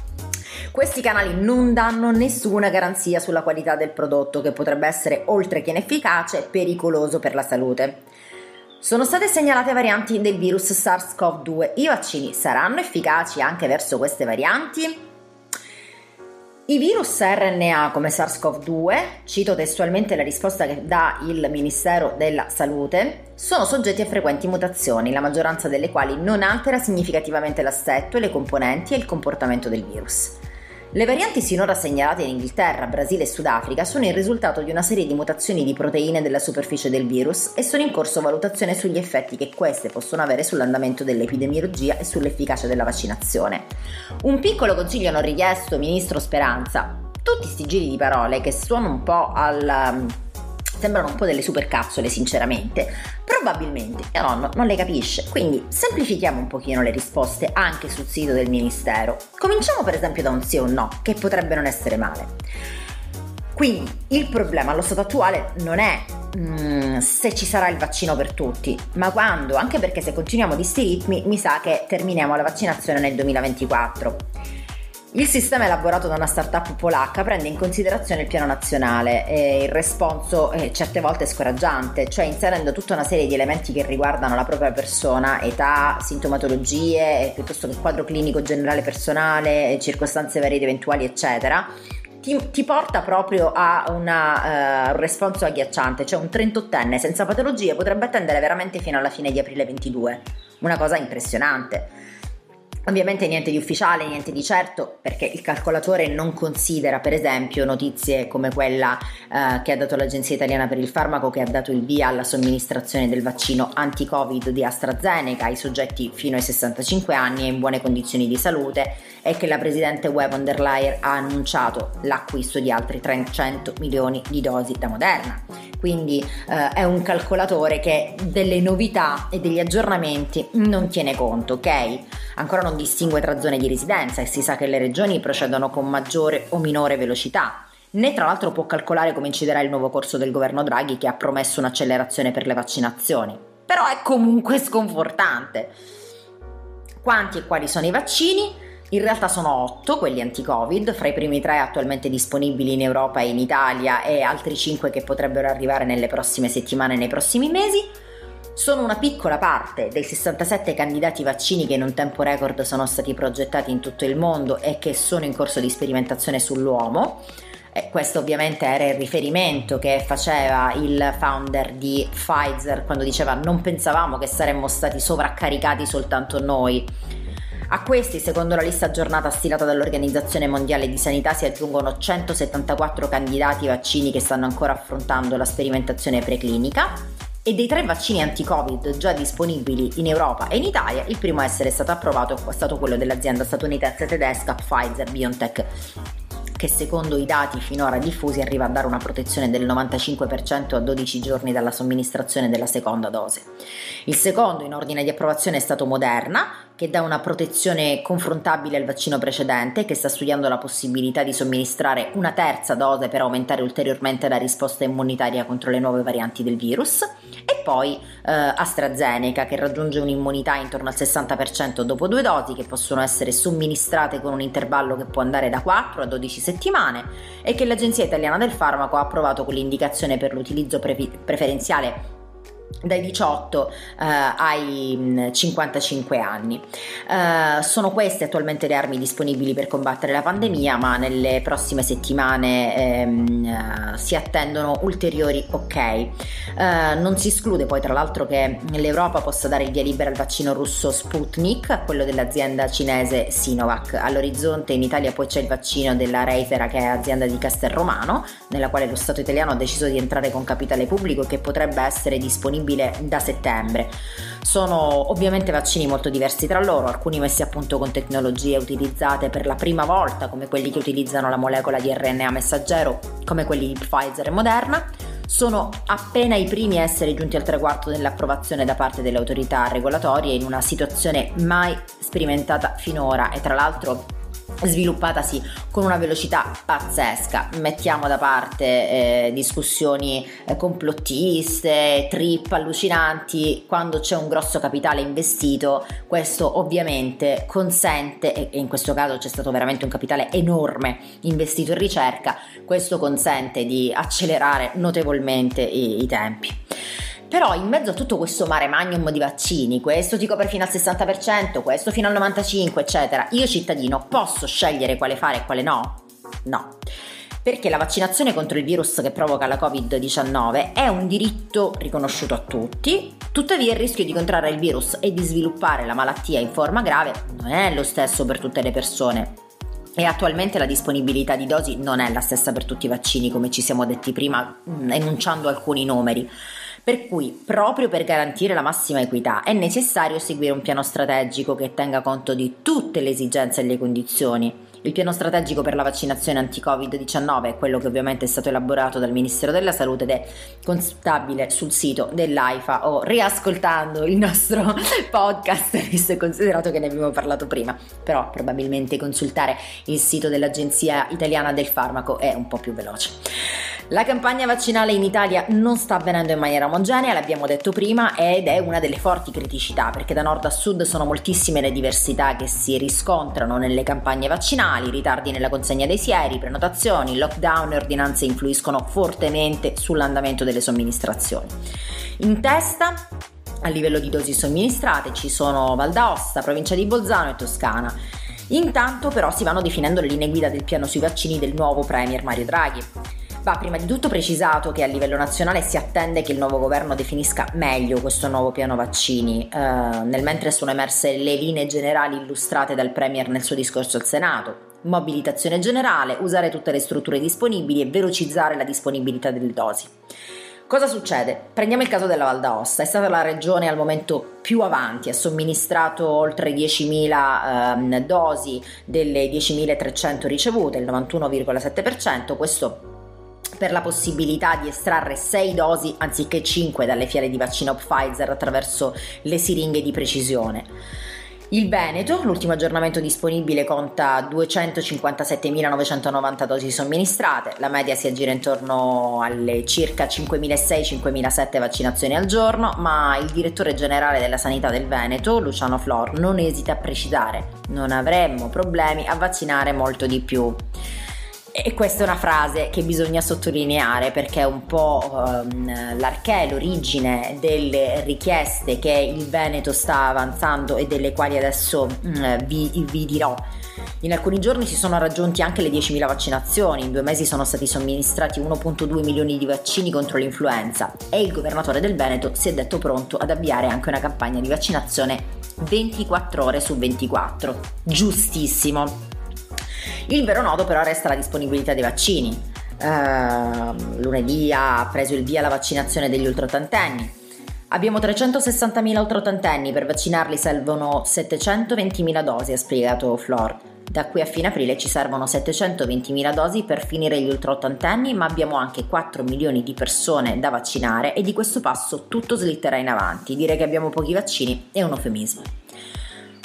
questi canali non danno nessuna garanzia sulla qualità del prodotto che potrebbe essere, oltre che inefficace, pericoloso per la salute. Sono state segnalate varianti del virus SARS-CoV-2. I vaccini saranno efficaci anche verso queste varianti? I virus RNA come SARS-CoV-2, cito testualmente la risposta che dà il Ministero della Salute, sono soggetti a frequenti mutazioni, la maggioranza delle quali non altera significativamente l'assetto, le componenti e il comportamento del virus. Le varianti sinora segnalate in Inghilterra, Brasile e Sudafrica sono il risultato di una serie di mutazioni di proteine della superficie del virus e sono in corso valutazione sugli effetti che queste possono avere sull'andamento dell'epidemiologia e sull'efficacia della vaccinazione. Un piccolo consiglio non richiesto, Ministro Speranza. Tutti questi giri di parole che suonano un po' al sembrano un po' delle supercazzole sinceramente, probabilmente nonno non le capisce, quindi semplifichiamo un pochino le risposte anche sul sito del Ministero. Cominciamo per esempio da un sì o un no, che potrebbe non essere male. Quindi il problema allo stato attuale non è mm, se ci sarà il vaccino per tutti, ma quando, anche perché se continuiamo di sti ritmi mi sa che terminiamo la vaccinazione nel 2024. Il sistema elaborato da una startup polacca prende in considerazione il piano nazionale e il responso eh, certe volte è scoraggiante, cioè inserendo tutta una serie di elementi che riguardano la propria persona, età, sintomatologie, piuttosto che quadro clinico generale personale, circostanze varie ed eventuali, eccetera. Ti, ti, porta proprio a una, uh, un responso agghiacciante, cioè un 38enne senza patologie potrebbe attendere veramente fino alla fine di aprile 22, una cosa impressionante. Ovviamente niente di ufficiale, niente di certo, perché il calcolatore non considera, per esempio, notizie come quella eh, che ha dato l'Agenzia Italiana per il Farmaco che ha dato il via alla somministrazione del vaccino anti-Covid di AstraZeneca ai soggetti fino ai 65 anni e in buone condizioni di salute e che la Presidente Web von der Leyen ha annunciato l'acquisto di altri 300 milioni di dosi da Moderna. Quindi eh, è un calcolatore che delle novità e degli aggiornamenti non tiene conto, ok? Ancora non distingue tra zone di residenza e si sa che le regioni procedono con maggiore o minore velocità. Né tra l'altro può calcolare come inciderà il nuovo corso del governo Draghi che ha promesso un'accelerazione per le vaccinazioni. Però è comunque sconfortante. Quanti e quali sono i vaccini? In realtà sono 8 quelli anti-Covid, fra i primi 3 attualmente disponibili in Europa e in Italia e altri 5 che potrebbero arrivare nelle prossime settimane e nei prossimi mesi sono una piccola parte dei 67 candidati vaccini che in un tempo record sono stati progettati in tutto il mondo e che sono in corso di sperimentazione sull'uomo. E questo ovviamente era il riferimento che faceva il founder di Pfizer quando diceva non pensavamo che saremmo stati sovraccaricati soltanto noi. A questi, secondo la lista aggiornata stilata dall'Organizzazione Mondiale di Sanità, si aggiungono 174 candidati vaccini che stanno ancora affrontando la sperimentazione preclinica. E dei tre vaccini anti-Covid già disponibili in Europa e in Italia, il primo a essere stato approvato è stato quello dell'azienda statunitense tedesca Pfizer BioNTech che secondo i dati finora diffusi arriva a dare una protezione del 95% a 12 giorni dalla somministrazione della seconda dose. Il secondo in ordine di approvazione è stato Moderna, che dà una protezione confrontabile al vaccino precedente, che sta studiando la possibilità di somministrare una terza dose per aumentare ulteriormente la risposta immunitaria contro le nuove varianti del virus, e poi eh, AstraZeneca che raggiunge un'immunità intorno al 60% dopo due dosi che possono essere somministrate con un intervallo che può andare da 4 a 12 settimane e che l'Agenzia Italiana del Farmaco ha approvato con l'indicazione per l'utilizzo pre- preferenziale dai 18 uh, ai 55 mm, anni. Uh, sono queste attualmente le armi disponibili per combattere la pandemia, ma nelle prossime settimane ehm, uh, si attendono ulteriori ok. non si esclude poi tra l'altro che l'Europa possa dare il via libera al vaccino russo Sputnik, quello dell'azienda cinese Sinovac. All'orizzonte in Italia poi c'è il vaccino della Reifera che è azienda di Castelromano, nella quale lo Stato italiano ha deciso di entrare con capitale pubblico e che potrebbe essere disponibile disponibile da settembre. Sono ovviamente vaccini molto diversi tra loro, alcuni messi a punto con tecnologie utilizzate per la prima volta, come quelli che utilizzano la molecola di RNA messaggero, come quelli di Pfizer e Moderna. Sono appena i primi a essere giunti al traguardo dell'approvazione da parte delle autorità regolatorie in una situazione mai sperimentata finora e tra l'altro sviluppatasi con una velocità pazzesca. Mettiamo da parte eh, discussioni eh, complottiste, trip allucinanti, quando c'è un grosso capitale investito, questo ovviamente consente, e in questo caso c'è stato veramente un capitale enorme investito in ricerca, questo consente di accelerare notevolmente i, i tempi. Però in mezzo a tutto questo mare magnum di vaccini, questo ti copre fino al 60%, questo fino al 95%, eccetera, io cittadino posso scegliere quale fare e quale no? No. Perché la vaccinazione contro il virus che provoca la Covid-19 è un diritto riconosciuto a tutti, tuttavia il rischio di contrarre il virus e di sviluppare la malattia in forma grave non è lo stesso per tutte le persone e attualmente la disponibilità di dosi non è la stessa per tutti i vaccini, come ci siamo detti prima, mm, enunciando alcuni numeri. Per cui, proprio per garantire la massima equità, è necessario seguire un piano strategico che tenga conto di tutte le esigenze e le condizioni. Il piano strategico per la vaccinazione anti-Covid-19 è quello che ovviamente è stato elaborato dal Ministero della Salute ed è consultabile sul sito dell'AIFA o riascoltando il nostro (laughs) podcast, visto e considerato che ne abbiamo parlato prima. Però probabilmente consultare il sito dell'Agenzia Italiana del Farmaco è un po' più veloce. La campagna vaccinale in Italia non sta avvenendo in maniera omogenea, l'abbiamo detto prima, ed è una delle forti criticità perché da nord a sud sono moltissime le diversità che si riscontrano nelle campagne vaccinali, ritardi nella consegna dei sieri, prenotazioni, lockdown e ordinanze influiscono fortemente sull'andamento delle somministrazioni. In testa a livello di dosi somministrate ci sono Val d'Aosta, provincia di Bolzano e Toscana. Intanto però si vanno definendo le linee guida del piano sui vaccini del nuovo Premier Mario Draghi. Va prima di tutto precisato che a livello nazionale si attende che il nuovo governo definisca meglio questo nuovo piano vaccini, eh, nel mentre sono emerse le linee generali illustrate dal Premier nel suo discorso al Senato. Mobilitazione generale, usare tutte le strutture disponibili e velocizzare la disponibilità delle dosi. Cosa succede? Prendiamo il caso della Val d'Aosta, è stata la regione al momento più avanti, ha somministrato oltre 10.000 eh, dosi delle 10.300 ricevute, il 91,7%, questo per la possibilità di estrarre 6 dosi anziché 5 dalle fiale di vaccino Pfizer attraverso le siringhe di precisione. Il Veneto, l'ultimo aggiornamento disponibile, conta 257.990 dosi somministrate, la media si aggira intorno alle circa 5.600-5.007 vaccinazioni al giorno, ma il direttore generale della sanità del Veneto, Luciano Flor, non esita a precisare, non avremmo problemi a vaccinare molto di più. E questa è una frase che bisogna sottolineare perché è un po' um, l'archè, l'origine delle richieste che il Veneto sta avanzando e delle quali adesso um, vi, vi dirò. In alcuni giorni si sono raggiunti anche le 10.000 vaccinazioni, in due mesi sono stati somministrati 1.2 milioni di vaccini contro l'influenza e il governatore del Veneto si è detto pronto ad avviare anche una campagna di vaccinazione 24 ore su 24. Giustissimo. Il vero nodo però resta la disponibilità dei vaccini. Uh, lunedì ha preso il via la vaccinazione degli ultraottantenni. Abbiamo 360.000 ultraottantenni, per vaccinarli servono 720.000 dosi, ha spiegato Flor. Da qui a fine aprile ci servono 720.000 dosi per finire gli ultraottantenni, ma abbiamo anche 4 milioni di persone da vaccinare e di questo passo tutto slitterà in avanti. Dire che abbiamo pochi vaccini è un eufemismo.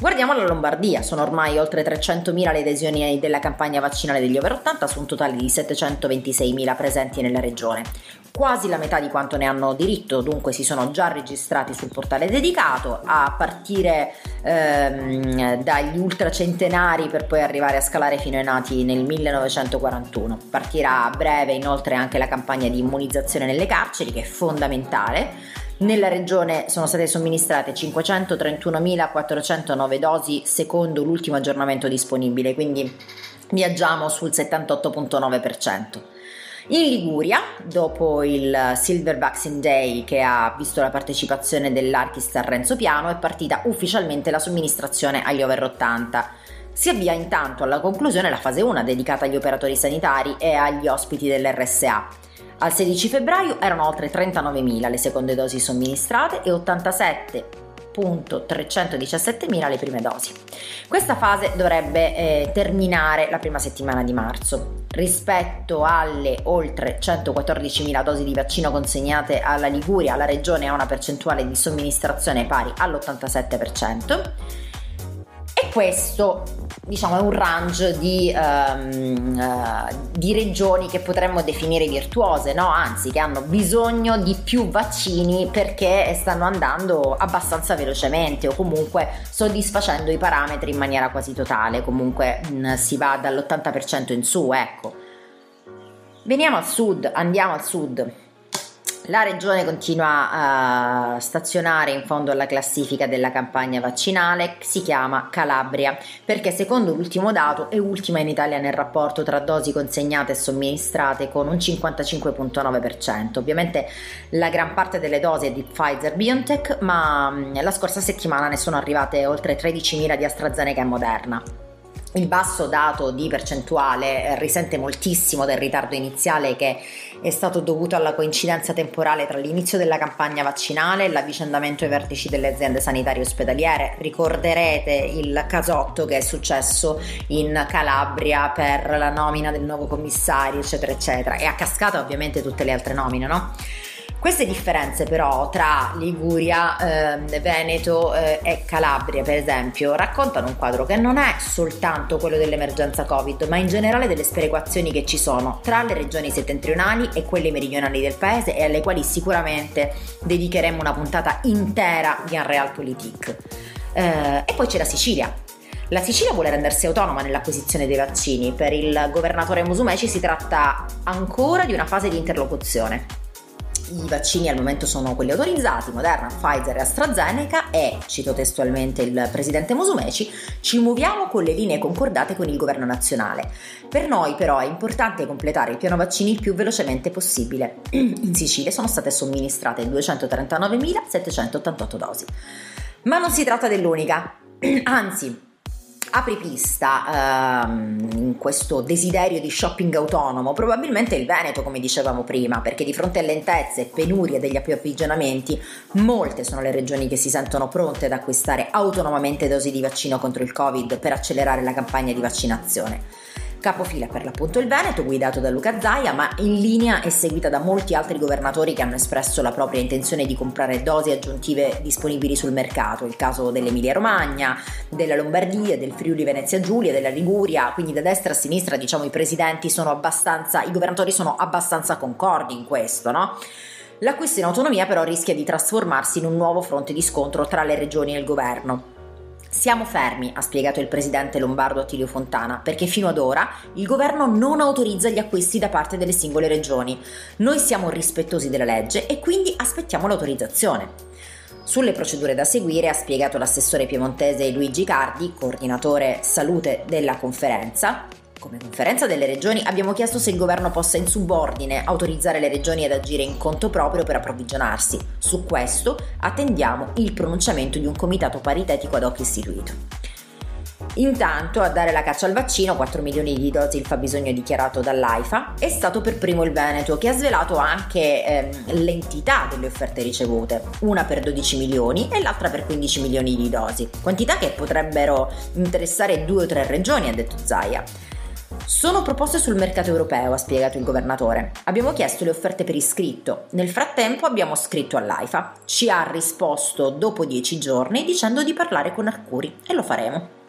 Guardiamo la Lombardia, sono ormai oltre 300.000 le adesioni della campagna vaccinale degli over 80 su un totale di 726.000 presenti nella regione. Quasi la metà di quanto ne hanno diritto, dunque si sono già registrati sul portale dedicato, a partire ehm, dagli ultracentenari per poi arrivare a scalare fino ai nati nel 1941. Partirà a breve inoltre anche la campagna di immunizzazione nelle carceri, che è fondamentale nella regione sono state somministrate 531.409 dosi secondo l'ultimo aggiornamento disponibile, quindi viaggiamo sul 78.9%. In Liguria, dopo il Silver Vaccine Day che ha visto la partecipazione dell'Archistar Renzo Piano, è partita ufficialmente la somministrazione agli over 80. Si avvia intanto alla conclusione la fase 1 dedicata agli operatori sanitari e agli ospiti dell'RSA. Al 16 febbraio erano oltre 39.000 le seconde dosi somministrate e 87.317.000 le prime dosi. Questa fase dovrebbe eh, terminare la prima settimana di marzo. Rispetto alle oltre 114.000 dosi di vaccino consegnate alla Liguria, la regione ha una percentuale di somministrazione pari all'87% e questo diciamo, è un range di, um, uh, di, regioni che potremmo definire virtuose, no? anzi che hanno bisogno di più vaccini perché stanno andando abbastanza velocemente o comunque soddisfacendo i parametri in maniera quasi totale, comunque mh, mm, si va dall'80% in su, ecco. Veniamo al sud, andiamo al sud. La regione continua a stazionare in fondo alla classifica della campagna vaccinale, si chiama Calabria, perché secondo l'ultimo dato è ultima in Italia nel rapporto tra dosi consegnate e somministrate con un 55.9%. Ovviamente la gran parte delle dosi è di Pfizer BioNTech, ma mm, la scorsa settimana ne sono arrivate oltre 13.000 di AstraZeneca e Moderna. Il basso dato di percentuale eh, risente moltissimo del ritardo iniziale che è stato dovuto alla coincidenza temporale tra l'inizio della campagna vaccinale e l'avvicendamento ai vertici delle aziende sanitarie ospedaliere. Ricorderete il casotto che è successo in Calabria per la nomina del nuovo commissario, eccetera, eccetera, e a cascata ovviamente tutte le altre nomine, no? Queste differenze però tra Liguria, eh, Veneto eh, e Calabria per esempio raccontano un quadro che non è soltanto quello dell'emergenza Covid ma in generale delle sperequazioni che ci sono tra le regioni settentrionali e quelle meridionali del paese e alle quali sicuramente dedicheremo una puntata intera di Unrealpolitik. Eh, e poi c'è la Sicilia, la Sicilia vuole rendersi autonoma nell'acquisizione dei vaccini. Per il governatore Musumeci si tratta ancora di una fase di interlocuzione i vaccini al momento sono quelli autorizzati, Moderna, Pfizer e AstraZeneca e, cito testualmente il presidente Musumeci, ci muoviamo con le linee concordate con il governo nazionale. Per noi però è importante completare il piano vaccini il più velocemente possibile. (clears throat) In Sicilia sono state somministrate 239.788 dosi. Ma non si tratta dell'unica, (clears throat) anzi apripista ehm, in questo desiderio di shopping autonomo probabilmente il Veneto, come dicevamo prima, perché di fronte a lentezze e penurie degli approvvigionamenti, molte sono le regioni che si sentono pronte ad acquistare autonomamente dosi di vaccino contro il Covid per accelerare la campagna di vaccinazione. Capofila per l'appunto il Veneto, guidato da Luca Zaia, ma in linea e seguita da molti altri governatori che hanno espresso la propria intenzione di comprare dosi aggiuntive disponibili sul mercato, il caso dell'Emilia Romagna, della Lombardia, del Friuli Venezia Giulia, della Liguria, quindi da destra a sinistra diciamo i presidenti sono abbastanza, i governatori sono abbastanza concordi in questo, no? L'acquisto in autonomia però rischia di trasformarsi in un nuovo fronte di scontro tra le regioni e il governo. Siamo fermi, ha spiegato il presidente lombardo Attilio Fontana, perché fino ad ora il governo non autorizza gli acquisti da parte delle singole regioni. Noi siamo rispettosi della legge e quindi aspettiamo l'autorizzazione. Sulle procedure da seguire ha spiegato l'assessore piemontese Luigi Cardi, coordinatore salute della conferenza, come conferenza delle regioni abbiamo chiesto se il governo possa in subordine autorizzare le regioni ad agire in conto proprio per approvvigionarsi. Su questo attendiamo il pronunciamento di un comitato paritetico ad hoc istituito. Intanto a dare la caccia al vaccino, 4 milioni di dosi il fabbisogno dichiarato dall'AIFA, è stato per primo il Veneto che ha svelato anche ehm, l'entità delle offerte ricevute, una per 12 milioni e l'altra per 15 milioni di dosi, quantità che potrebbero interessare due o tre regioni, ha detto Zaia. Sono proposte sul mercato europeo, ha spiegato il governatore. Abbiamo chiesto le offerte per iscritto. Nel frattempo abbiamo scritto all'AIFA. Ci ha risposto dopo dieci giorni dicendo di parlare con Arcuri e lo faremo.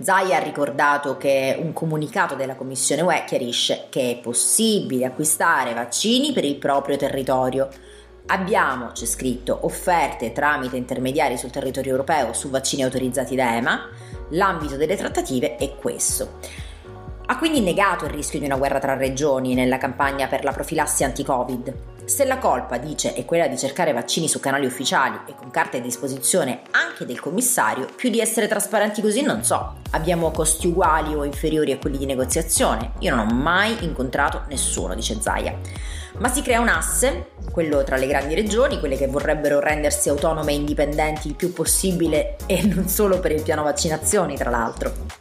Zai ha ricordato che un comunicato della Commissione UE chiarisce che è possibile acquistare vaccini per il proprio territorio. Abbiamo, c'è scritto, offerte tramite intermediari sul territorio europeo su vaccini autorizzati da EMA. L'ambito delle trattative è questo. Ha quindi negato il rischio di una guerra tra regioni nella campagna per la profilassi anti-Covid. Se la colpa, dice, è quella di cercare vaccini su canali ufficiali e con carte a disposizione anche del commissario, più di essere trasparenti così non so. Abbiamo costi uguali o inferiori a quelli di negoziazione? Io non ho mai incontrato nessuno, dice Zaia. Ma si crea un asse, quello tra le grandi regioni, quelle che vorrebbero rendersi autonome e indipendenti il più possibile e non solo per il piano vaccinazioni, tra l'altro.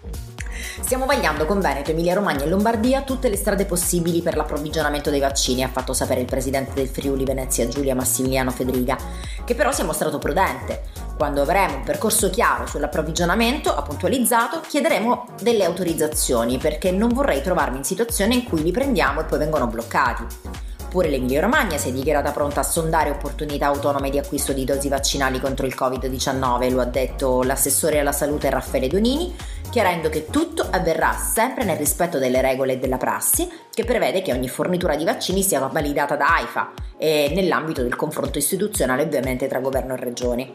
Stiamo vagliando con Veneto, Emilia Romagna e Lombardia tutte le strade possibili per l'approvvigionamento dei vaccini, ha fatto sapere il presidente del Friuli Venezia Giulia Massimiliano Federica, che però si è mostrato prudente. Quando avremo un percorso chiaro sull'approvvigionamento, ha puntualizzato, chiederemo delle autorizzazioni perché non vorrei trovarmi in situazioni in cui li prendiamo e poi vengono bloccati. Pure l'Emilia Romagna si è dichiarata pronta a sondare opportunità autonome di acquisto di dosi vaccinali contro il Covid-19, lo ha detto l'assessore alla salute Raffaele Donini, chiarendo che tutto avverrà sempre nel rispetto delle regole e della prassi, che prevede che ogni fornitura di vaccini sia validata da AIFA e nell'ambito del confronto istituzionale ovviamente tra governo e regioni.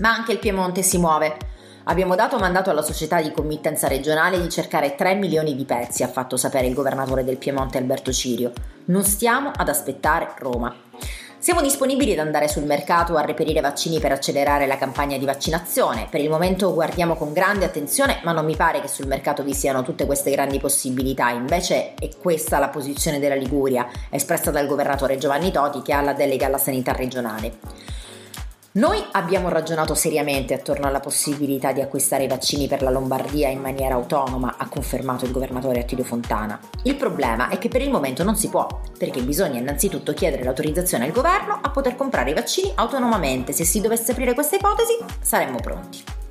Ma anche il Piemonte si muove. Abbiamo dato mandato alla società di committenza regionale di cercare 3 milioni di pezzi, ha fatto sapere il governatore del Piemonte Alberto Cirio. Non stiamo ad aspettare Roma. Siamo disponibili ad andare sul mercato a reperire vaccini per accelerare la campagna di vaccinazione. Per il momento guardiamo con grande attenzione, ma non mi pare che sul mercato vi siano tutte queste grandi possibilità. Invece è questa la posizione della Liguria, espressa dal governatore Giovanni Toti che ha la delega alla sanità regionale. Noi abbiamo ragionato seriamente attorno alla possibilità di acquistare i vaccini per la Lombardia in maniera autonoma, ha confermato il governatore Attilio Fontana. Il problema è che per il momento non si può, perché bisogna innanzitutto chiedere l'autorizzazione al governo a poter comprare i vaccini autonomamente. Se si dovesse aprire questa ipotesi, saremmo pronti.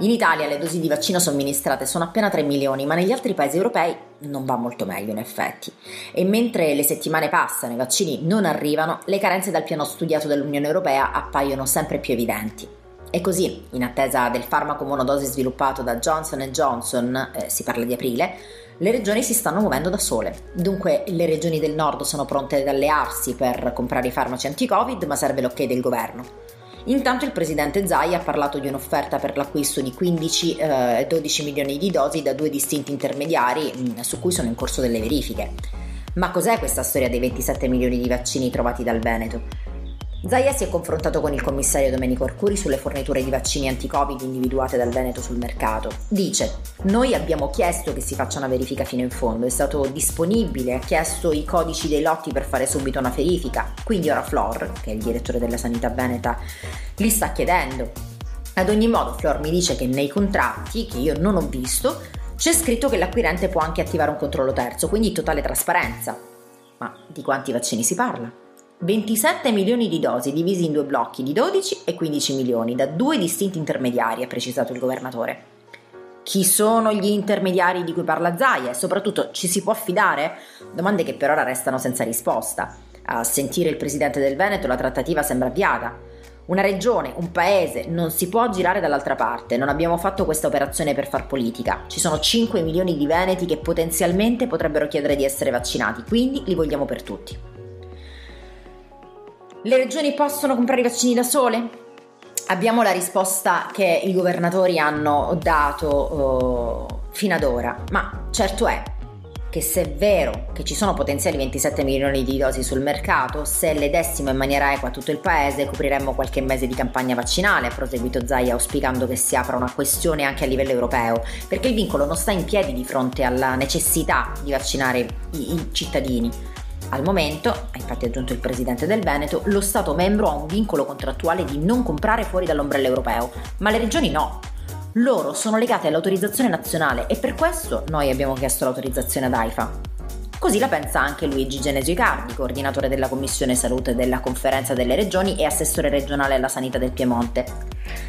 In Italia le dosi di vaccino somministrate sono appena 3 milioni, ma negli altri paesi europei non va molto meglio in effetti. E mentre le settimane passano e i vaccini non arrivano, le carenze dal piano studiato dell'Unione Europea appaiono sempre più evidenti. E così, in attesa del farmaco monodosi sviluppato da Johnson Johnson, eh, si parla di aprile, le regioni si stanno muovendo da sole. Dunque le regioni del nord sono pronte ad allearsi per comprare i farmaci anti-Covid, ma serve l'ok del governo. Intanto il presidente Zai ha parlato di un'offerta per l'acquisto di 15 eh, 12 milioni di dosi da due distinti intermediari mh, mm, su cui sono in corso delle verifiche. Ma cos'è questa storia dei 27 milioni di vaccini trovati dal Veneto? Zaia si è confrontato con il commissario Domenico Arcuri sulle forniture di vaccini anti-Covid individuate dal Veneto sul mercato. Dice: Noi abbiamo chiesto che si faccia una verifica fino in fondo, è stato disponibile, ha chiesto i codici dei lotti per fare subito una verifica. Quindi ora Flor, che è il direttore della sanità veneta, li sta chiedendo. Ad ogni modo, Flor mi dice che nei contratti, che io non ho visto, c'è scritto che l'acquirente può anche attivare un controllo terzo, quindi totale trasparenza. Ma di quanti vaccini si parla? 27 milioni di dosi divisi in due blocchi di 12 e 15 milioni da due distinti intermediari, ha precisato il governatore. Chi sono gli intermediari di cui parla Zaia e soprattutto ci si può affidare? Domande che per ora restano senza risposta. A sentire il presidente del Veneto la trattativa sembra avviata. Una regione, un paese, non si può girare dall'altra parte, non abbiamo fatto questa operazione per far politica. Ci sono 5 milioni di veneti che potenzialmente potrebbero chiedere di essere vaccinati, quindi li vogliamo per tutti. Le regioni possono comprare i vaccini da sole? Abbiamo la risposta che i governatori hanno dato uh, fino ad ora, ma certo è che se è vero che ci sono potenziali 27 milioni di dosi sul mercato, se le dessimo in maniera equa a tutto il paese, copriremmo qualche mese di campagna vaccinale, ha proseguito Zai auspicando che si apra una questione anche a livello europeo, perché il vincolo non sta in piedi di fronte alla necessità di vaccinare i, i cittadini. Al momento, ha infatti aggiunto il presidente del Veneto, lo Stato membro ha un vincolo contrattuale di non comprare fuori dall'ombrello europeo, ma le regioni no. Loro sono legate all'autorizzazione nazionale e per questo noi abbiamo chiesto l'autorizzazione ad AIFA. Così la pensa anche Luigi Genesio Icardi, coordinatore della Commissione Salute della Conferenza delle Regioni e assessore regionale alla sanità del Piemonte.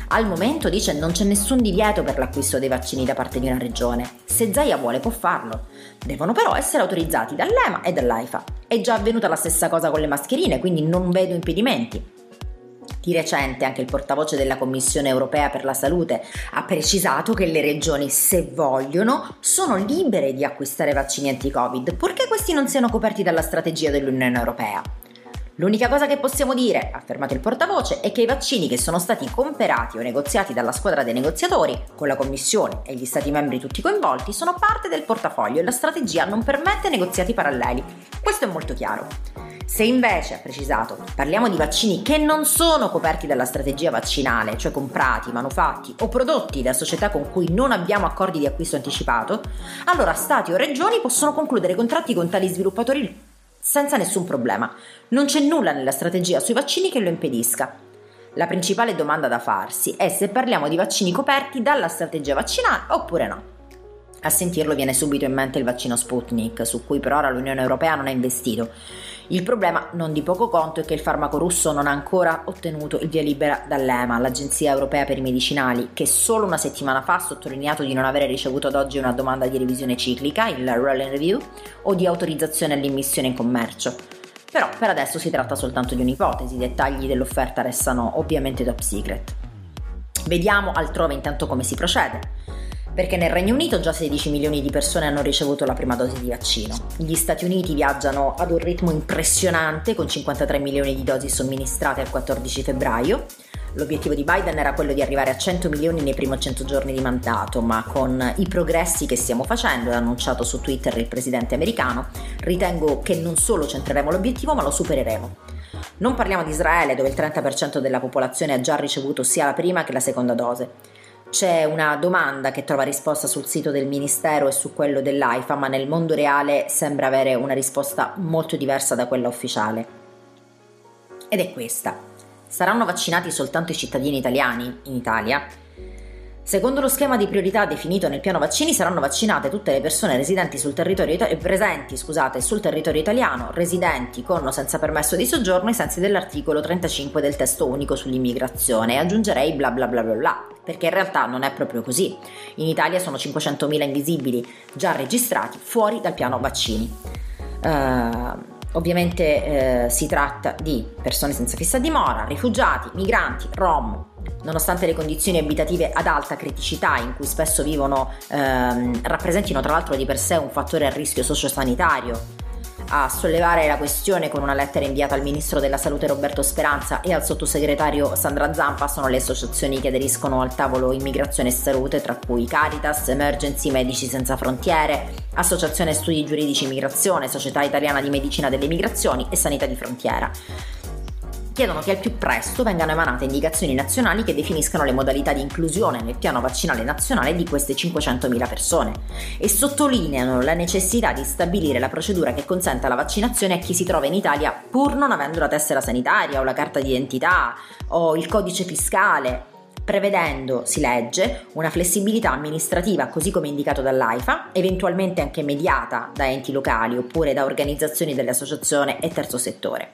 Al momento, dice, non c'è nessun divieto per l'acquisto dei vaccini da parte di una regione. Se Zaia vuole può farlo. Devono però essere autorizzati dall'EMA e dall'AIFA. È già avvenuta la stessa cosa con le mascherine, quindi non vedo impedimenti. Di recente anche il portavoce della Commissione europea per la salute ha precisato che le regioni, se vogliono, sono libere di acquistare vaccini anti-Covid, purché questi non siano coperti dalla strategia dell'Unione Europea. L'unica cosa che possiamo dire, ha affermato il portavoce, è che i vaccini che sono stati comperati o negoziati dalla squadra dei negoziatori, con la Commissione e gli Stati membri tutti coinvolti, sono parte del portafoglio e la strategia non permette negoziati paralleli. Questo è molto chiaro. Se invece, ha precisato, parliamo di vaccini che non sono coperti dalla strategia vaccinale, cioè comprati, manufatti o prodotti da società con cui non abbiamo accordi di acquisto anticipato, allora Stati o regioni possono concludere contratti con tali sviluppatori senza nessun problema. Non c'è nulla nella strategia sui vaccini che lo impedisca. La principale domanda da farsi è se parliamo di vaccini coperti dalla strategia vaccinale oppure no. A sentirlo viene subito in mente il vaccino Sputnik, su cui per ora l'Unione Europea non ha investito il problema, non di poco conto, è che il farmaco russo non ha ancora ottenuto il via libera dall'EMA, l'Agenzia Europea per i Medicinali, che solo una settimana fa ha sottolineato di non avere ricevuto ad oggi una domanda di revisione ciclica, il Rolling Review, o di autorizzazione all'immissione in commercio. Però per adesso si tratta soltanto di un'ipotesi, i dettagli dell'offerta restano ovviamente top secret. Vediamo altrove intanto come si procede perché nel Regno Unito già 16 milioni di persone hanno ricevuto la prima dose di vaccino. Gli Stati Uniti viaggiano ad un ritmo impressionante con 53 milioni di dosi somministrate al 14 febbraio. L'obiettivo di Biden era quello di arrivare a 100 milioni nei primi 100 giorni di mandato, ma con i progressi che stiamo facendo, ha annunciato su Twitter il presidente americano, ritengo che non solo centreremo l'obiettivo, ma lo supereremo. Non parliamo di Israele, dove il 30% della popolazione ha già ricevuto sia la prima che la seconda dose. C'è una domanda che trova risposta sul sito del Ministero e su quello dell'AIFA, ma nel mondo reale sembra avere una risposta molto diversa da quella ufficiale. Ed è questa. Saranno vaccinati soltanto i cittadini italiani in Italia? Secondo lo schema di priorità definito nel piano vaccini saranno vaccinate tutte le persone residenti sul territorio ita- presenti scusate, sul territorio italiano, residenti con o senza permesso di soggiorno ai sensi dell'articolo 35 del testo unico sull'immigrazione e aggiungerei bla bla bla bla bla, perché in realtà non è proprio così. In Italia sono 500.000 invisibili già registrati fuori dal piano vaccini. Uh, Ovviamente eh, si tratta di persone senza fissa dimora, rifugiati, migranti, rom, nonostante le condizioni abitative ad alta criticità in cui spesso vivono ehm, rappresentino tra l'altro di per sé un fattore a rischio sociosanitario. A sollevare la questione con una lettera inviata al ministro della salute Roberto Speranza e al sottosegretario Sandra Zampa. Sono le associazioni che aderiscono al tavolo immigrazione e salute, tra cui Caritas, Emergency Medici Senza Frontiere, Associazione Studi Giuridici Immigrazione, Società Italiana di Medicina delle Migrazioni e Sanità di Frontiera chiedono che al più presto vengano emanate indicazioni nazionali che definiscano le modalità di inclusione nel piano vaccinale nazionale di queste 500.000 persone e sottolineano la necessità di stabilire la procedura che consenta la vaccinazione a chi si trova in Italia pur non avendo la tessera sanitaria o la carta d'identità o il codice fiscale prevedendo, si legge, una flessibilità amministrativa così come indicato dall'AIFA, eventualmente anche mediata da enti locali oppure da organizzazioni dell'associazione e terzo settore.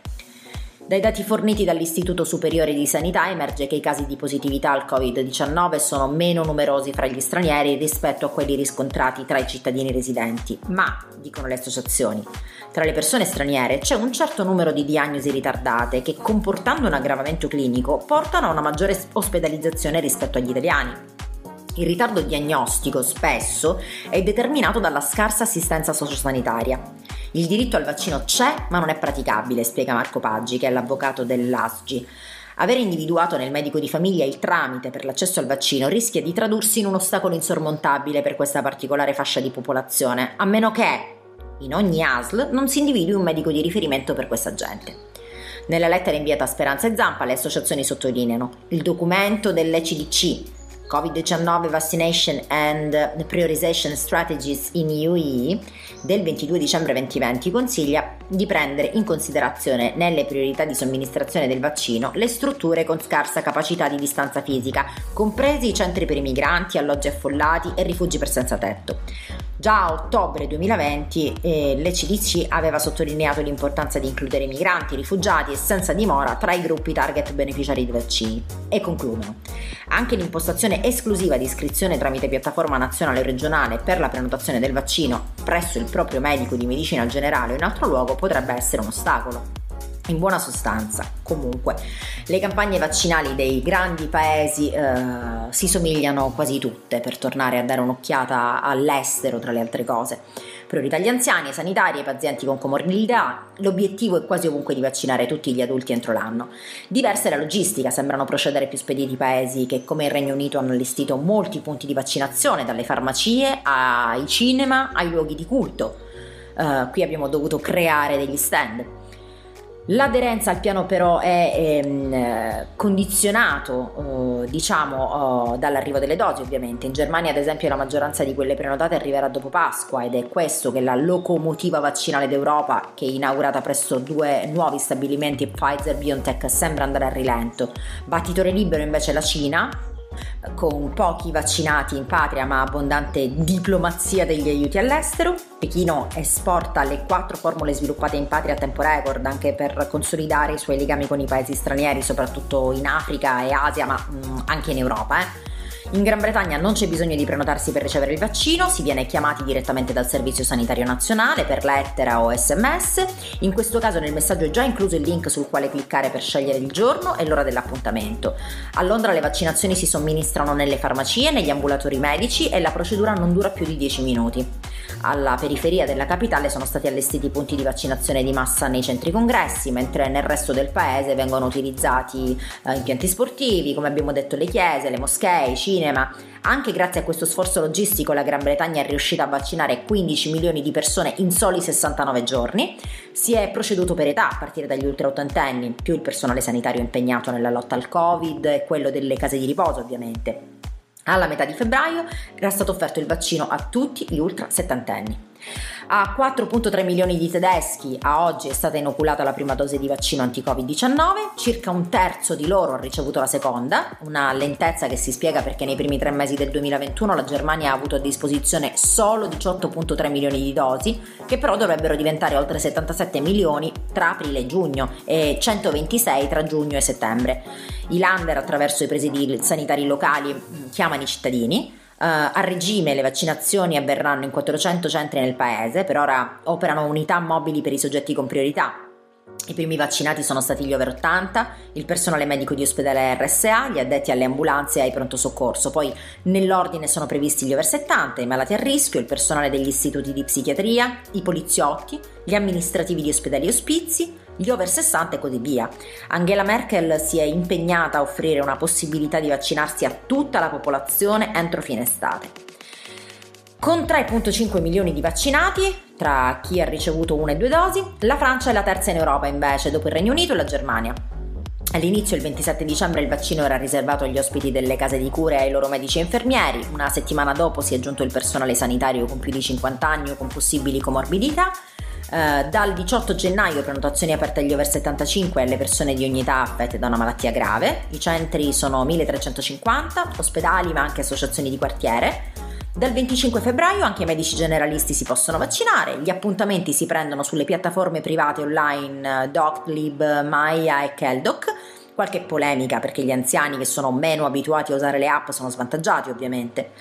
Dai dati forniti dall'Istituto Superiore di Sanità emerge che i casi di positività al Covid-19 sono meno numerosi fra gli stranieri rispetto a quelli riscontrati tra i cittadini residenti, ma, dicono le associazioni, tra le persone straniere c'è un certo numero di diagnosi ritardate che, comportando un aggravamento clinico, portano a una maggiore ospedalizzazione rispetto agli italiani. Il ritardo diagnostico spesso è determinato dalla scarsa assistenza sociosanitaria. Il diritto al vaccino c'è, ma non è praticabile, spiega Marco Paggi, che è l'avvocato dell'ASGI. Aver individuato nel medico di famiglia il tramite per l'accesso al vaccino rischia di tradursi in un ostacolo insormontabile per questa particolare fascia di popolazione, a meno che in ogni ASL non si individui un medico di riferimento per questa gente. Nella lettera inviata a Speranza e Zampa le associazioni sottolineano il documento dell'ECDC COVID-19 Vaccination and Priorization Strategies in UE del 22 dicembre 2020 consiglia di prendere in considerazione nelle priorità di somministrazione del vaccino le strutture con scarsa capacità di distanza fisica, compresi i centri per i migranti, alloggi affollati e rifugi per senza tetto. Già a ottobre 2020 eh, l'ECDC aveva sottolineato l'importanza di includere migranti, rifugiati e senza dimora tra i gruppi target beneficiari di vaccini. E concludono. Anche l'impostazione esclusiva di iscrizione tramite piattaforma nazionale o regionale per la prenotazione del vaccino presso il proprio medico di medicina generale o in altro luogo potrebbe essere un ostacolo. In buona sostanza, comunque, le campagne vaccinali dei grandi paesi eh, si somigliano quasi tutte per tornare a dare un'occhiata all'estero, tra le altre cose. Priorità agli anziani, ai sanitari, ai pazienti con comorbidità. L'obiettivo è quasi ovunque di vaccinare tutti gli adulti entro l'anno. Diversa è la logistica, sembrano procedere più spediti paesi che, come il Regno Unito, hanno allestito molti punti di vaccinazione, dalle farmacie ai cinema ai luoghi di culto. Uh, qui abbiamo dovuto creare degli stand. L'aderenza al piano però è ehm, condizionato, eh, diciamo, eh, dall'arrivo delle dosi ovviamente. In Germania ad esempio la maggioranza di quelle prenotate arriverà dopo Pasqua ed è questo che la locomotiva vaccinale d'Europa, che è inaugurata presso due nuovi stabilimenti Pfizer-BioNTech, sembra andare a rilento. Battitore libero invece la Cina, con pochi vaccinati in patria ma abbondante diplomazia degli aiuti all'estero. Pechino esporta le quattro formule sviluppate in patria a tempo record anche per consolidare i suoi legami con i paesi stranieri, soprattutto in Africa e Asia, ma mm, anche in Europa. Eh. In Gran Bretagna non c'è bisogno di prenotarsi per ricevere il vaccino, si viene chiamati direttamente dal Servizio Sanitario Nazionale per lettera o sms. In questo caso nel messaggio è già incluso il link sul quale cliccare per scegliere il giorno e l'ora dell'appuntamento. A Londra le vaccinazioni si somministrano nelle farmacie, negli ambulatori medici e la procedura non dura più di 10 minuti. Alla periferia della capitale sono stati allestiti punti di vaccinazione di massa nei centri congressi, mentre nel resto del paese vengono utilizzati eh, impianti sportivi, come abbiamo detto le chiese, le moschee, i cinema. Anche grazie a questo sforzo logistico la Gran Bretagna è riuscita a vaccinare 15 milioni di persone in soli 69 giorni. Si è proceduto per età, a partire dagli ultra ottantenni, più il personale sanitario impegnato nella lotta al Covid e quello delle case di riposo ovviamente. Alla metà di febbraio era stato offerto il vaccino a tutti gli ultra settantenni. A 4.3 milioni di tedeschi a oggi è stata inoculata la prima dose di vaccino anti-Covid-19, circa un terzo di loro ha ricevuto la seconda, una lentezza che si spiega perché nei primi tre mesi del 2021 la Germania ha avuto a disposizione solo 18.3 milioni di dosi, che però dovrebbero diventare oltre 77 milioni tra aprile e giugno e 126 tra giugno e settembre. I Lander attraverso i presidi sanitari locali mm, chiamano i cittadini a regime le vaccinazioni avverranno in 400 centri nel paese, per ora operano unità mobili per i soggetti con priorità. I primi vaccinati sono stati gli over 80, il personale medico di ospedale RSA, gli addetti alle ambulanze e ai pronto soccorso. Poi nell'ordine sono previsti gli over 70, i malati a rischio, il personale degli istituti di psichiatria, i poliziotti, gli amministrativi di ospedali e ospizi, gli over 60 e così via. Angela Merkel si è impegnata a offrire una possibilità di vaccinarsi a tutta la popolazione entro fine estate. Con 3,5 milioni di vaccinati, tra chi ha ricevuto una e due dosi, la Francia è la terza in Europa invece, dopo il Regno Unito e la Germania. All'inizio, il 27 dicembre, il vaccino era riservato agli ospiti delle case di cure e ai loro medici e infermieri. Una settimana dopo si è aggiunto il personale sanitario con più di 50 anni o con possibili comorbidità. Eh, dal 18 gennaio prenotazioni aperte agli over 75 e alle persone di ogni età affette da una malattia grave. I centri sono 1350, ospedali ma anche associazioni di quartiere. Dal 25 febbraio anche i medici generalisti si possono vaccinare, gli appuntamenti si prendono sulle piattaforme private online Doclib, Maya e Keldoc qualche polemica perché gli anziani che sono meno abituati a usare le app sono svantaggiati ovviamente.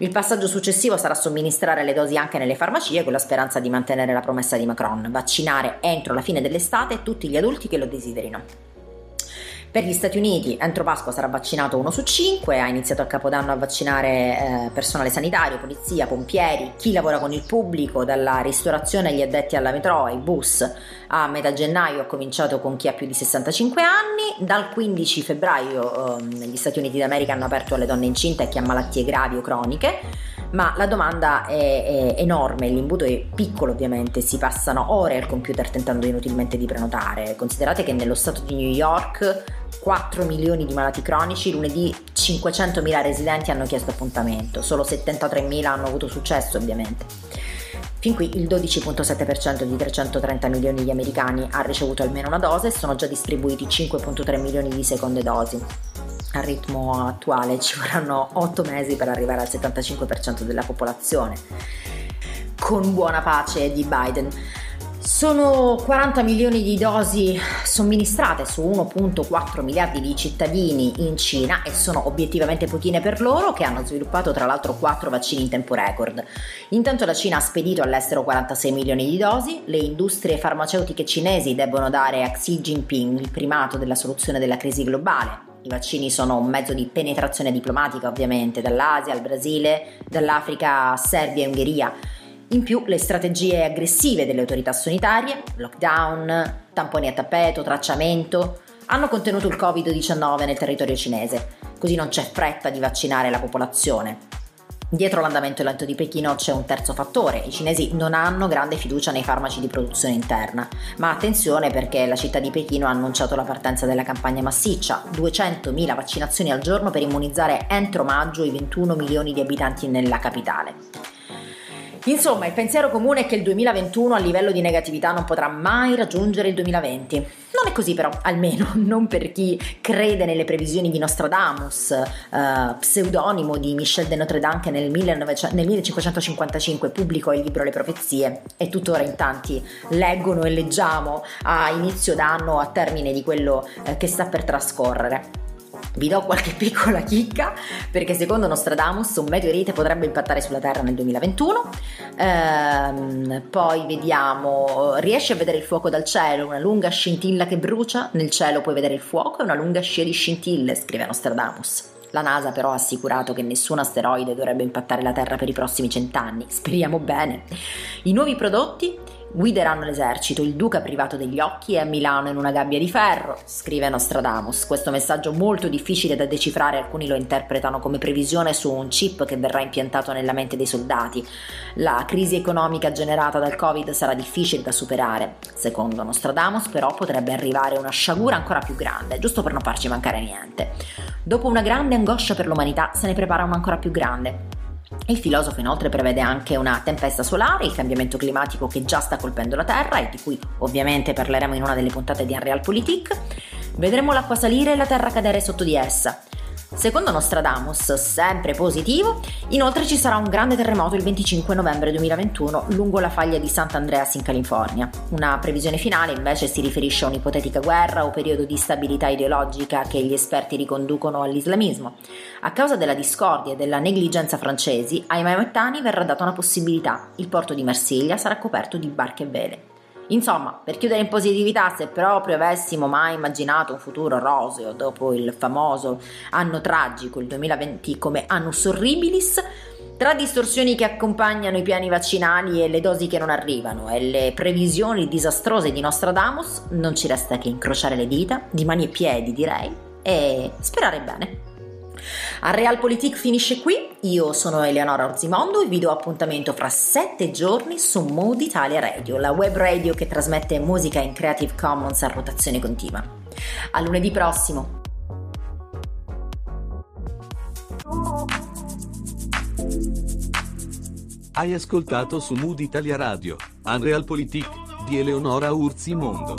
Il passaggio successivo sarà somministrare le dosi anche nelle farmacie con la speranza di mantenere la promessa di Macron, vaccinare entro la fine dell'estate tutti gli adulti che lo desiderino. Per gli Stati Uniti entro Pasqua sarà vaccinato uno su cinque, ha iniziato a Capodanno a vaccinare eh, personale sanitario, polizia, pompieri, chi lavora con il pubblico, dalla ristorazione agli addetti alla metro, ai bus. A metà gennaio ha cominciato con chi ha più di 65 anni, dal 15 febbraio eh, gli Stati Uniti d'America hanno aperto alle donne incinte e chi ha malattie gravi o croniche ma la domanda è, è, enorme, l'imbuto è piccolo ovviamente, si passano ore al computer tentando inutilmente di prenotare. Considerate che nello stato di New York 4 milioni di malati cronici, lunedì 500.000 residenti hanno chiesto appuntamento, solo 73.000 hanno avuto successo ovviamente. Fin qui il 12.7% di 330 milioni di americani ha ricevuto almeno una dose e sono già distribuiti 5.3 milioni di seconde dosi al ritmo attuale ci vorranno 8 mesi per arrivare al 75% della popolazione. con buona pace di Biden. Sono 40 milioni di dosi somministrate su 1.4 miliardi di cittadini in Cina e sono obiettivamente pochine per loro che hanno sviluppato tra l'altro 4 vaccini in tempo record. Intanto la Cina ha spedito all'estero 46 milioni di dosi, le industrie farmaceutiche cinesi debbono dare a Xi Jinping il primato della soluzione della crisi globale. I vaccini sono un mezzo di penetrazione diplomatica ovviamente dall'Asia al Brasile, dall'Africa a Serbia e Ungheria. In più le strategie aggressive delle autorità sanitarie, lockdown, tamponi a tappeto, tracciamento, hanno contenuto il Covid-19 nel territorio cinese, così non c'è fretta di vaccinare la popolazione. Dietro l'andamento lento di Pechino c'è un terzo fattore, i cinesi non hanno grande fiducia nei farmaci di produzione interna, ma attenzione perché la città di Pechino ha annunciato la partenza della campagna massiccia, 200.000 vaccinazioni al giorno per immunizzare entro maggio i 21 milioni di abitanti nella capitale. Insomma, il pensiero comune è che il 2021 a livello di negatività non potrà mai raggiungere il 2020. Non è così però, almeno (laughs) non per chi crede nelle previsioni di Nostradamus, eh, pseudonimo di Michel de Notre Dame che nel, 1900, nel 1555 pubblicò il libro Le profezie e tuttora in tanti leggono e leggiamo a inizio d'anno a termine di quello eh, che sta per trascorrere. Vi do qualche (laughs) piccola chicca perché secondo Nostradamus un meteorite potrebbe impattare sulla Terra nel 2021. Ehm, poi vediamo, riesci a vedere il fuoco dal cielo, una lunga scintilla che brucia, nel cielo puoi vedere il fuoco e una lunga scia di scintille, scrive Nostradamus. La NASA però ha assicurato che nessun asteroide dovrebbe impattare la Terra per i prossimi cent'anni. Speriamo bene. I nuovi prodotti Guideranno l'esercito, il duca privato degli occhi è a Milano in una gabbia di ferro, scrive Nostradamus. Questo messaggio molto difficile da decifrare, alcuni lo interpretano come previsione su un chip che verrà impiantato nella mente dei soldati. La crisi economica generata dal Covid sarà difficile da superare. Secondo Nostradamus però potrebbe arrivare una sciagura ancora più grande, giusto per non farci mancare niente. Dopo una grande angoscia per l'umanità se ne prepara una ancora più grande. Il filosofo inoltre prevede anche una tempesta solare, il cambiamento climatico che già sta colpendo la Terra e di cui ovviamente parleremo in una delle puntate di Unrealpolitik. Vedremo l'acqua salire e la Terra cadere sotto di essa. Secondo Nostradamus, sempre positivo, inoltre ci sarà un grande terremoto il 25 novembre 2021 lungo la faglia di Sant'Andreas in California. Una previsione finale invece si riferisce a un'ipotetica guerra o periodo di stabilità ideologica che gli esperti riconducono all'islamismo. A causa della discordia e della negligenza francesi, ai maomettani verrà data una possibilità. Il porto di Marsiglia sarà coperto di barche e vele. Insomma, per chiudere in positività, se proprio avessimo mai immaginato un futuro roseo dopo il famoso anno tragico, il 2020, come annus horribilis, tra distorsioni che accompagnano i piani vaccinali e le dosi che non arrivano e le previsioni disastrose di Nostradamus, non ci resta che incrociare le dita, di mani e piedi direi, e sperare bene. A Realpolitik finisce qui, io sono Eleonora Orzimondo e vi do appuntamento fra sette giorni su Mood Italia Radio, la web radio che trasmette musica in Creative Commons a rotazione continua. A lunedì prossimo! Hai ascoltato su Mood Italia Radio, Unrealpolitik di Eleonora Urzimondo.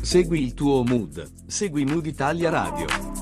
Segui il tuo mood, segui Mood Italia Radio.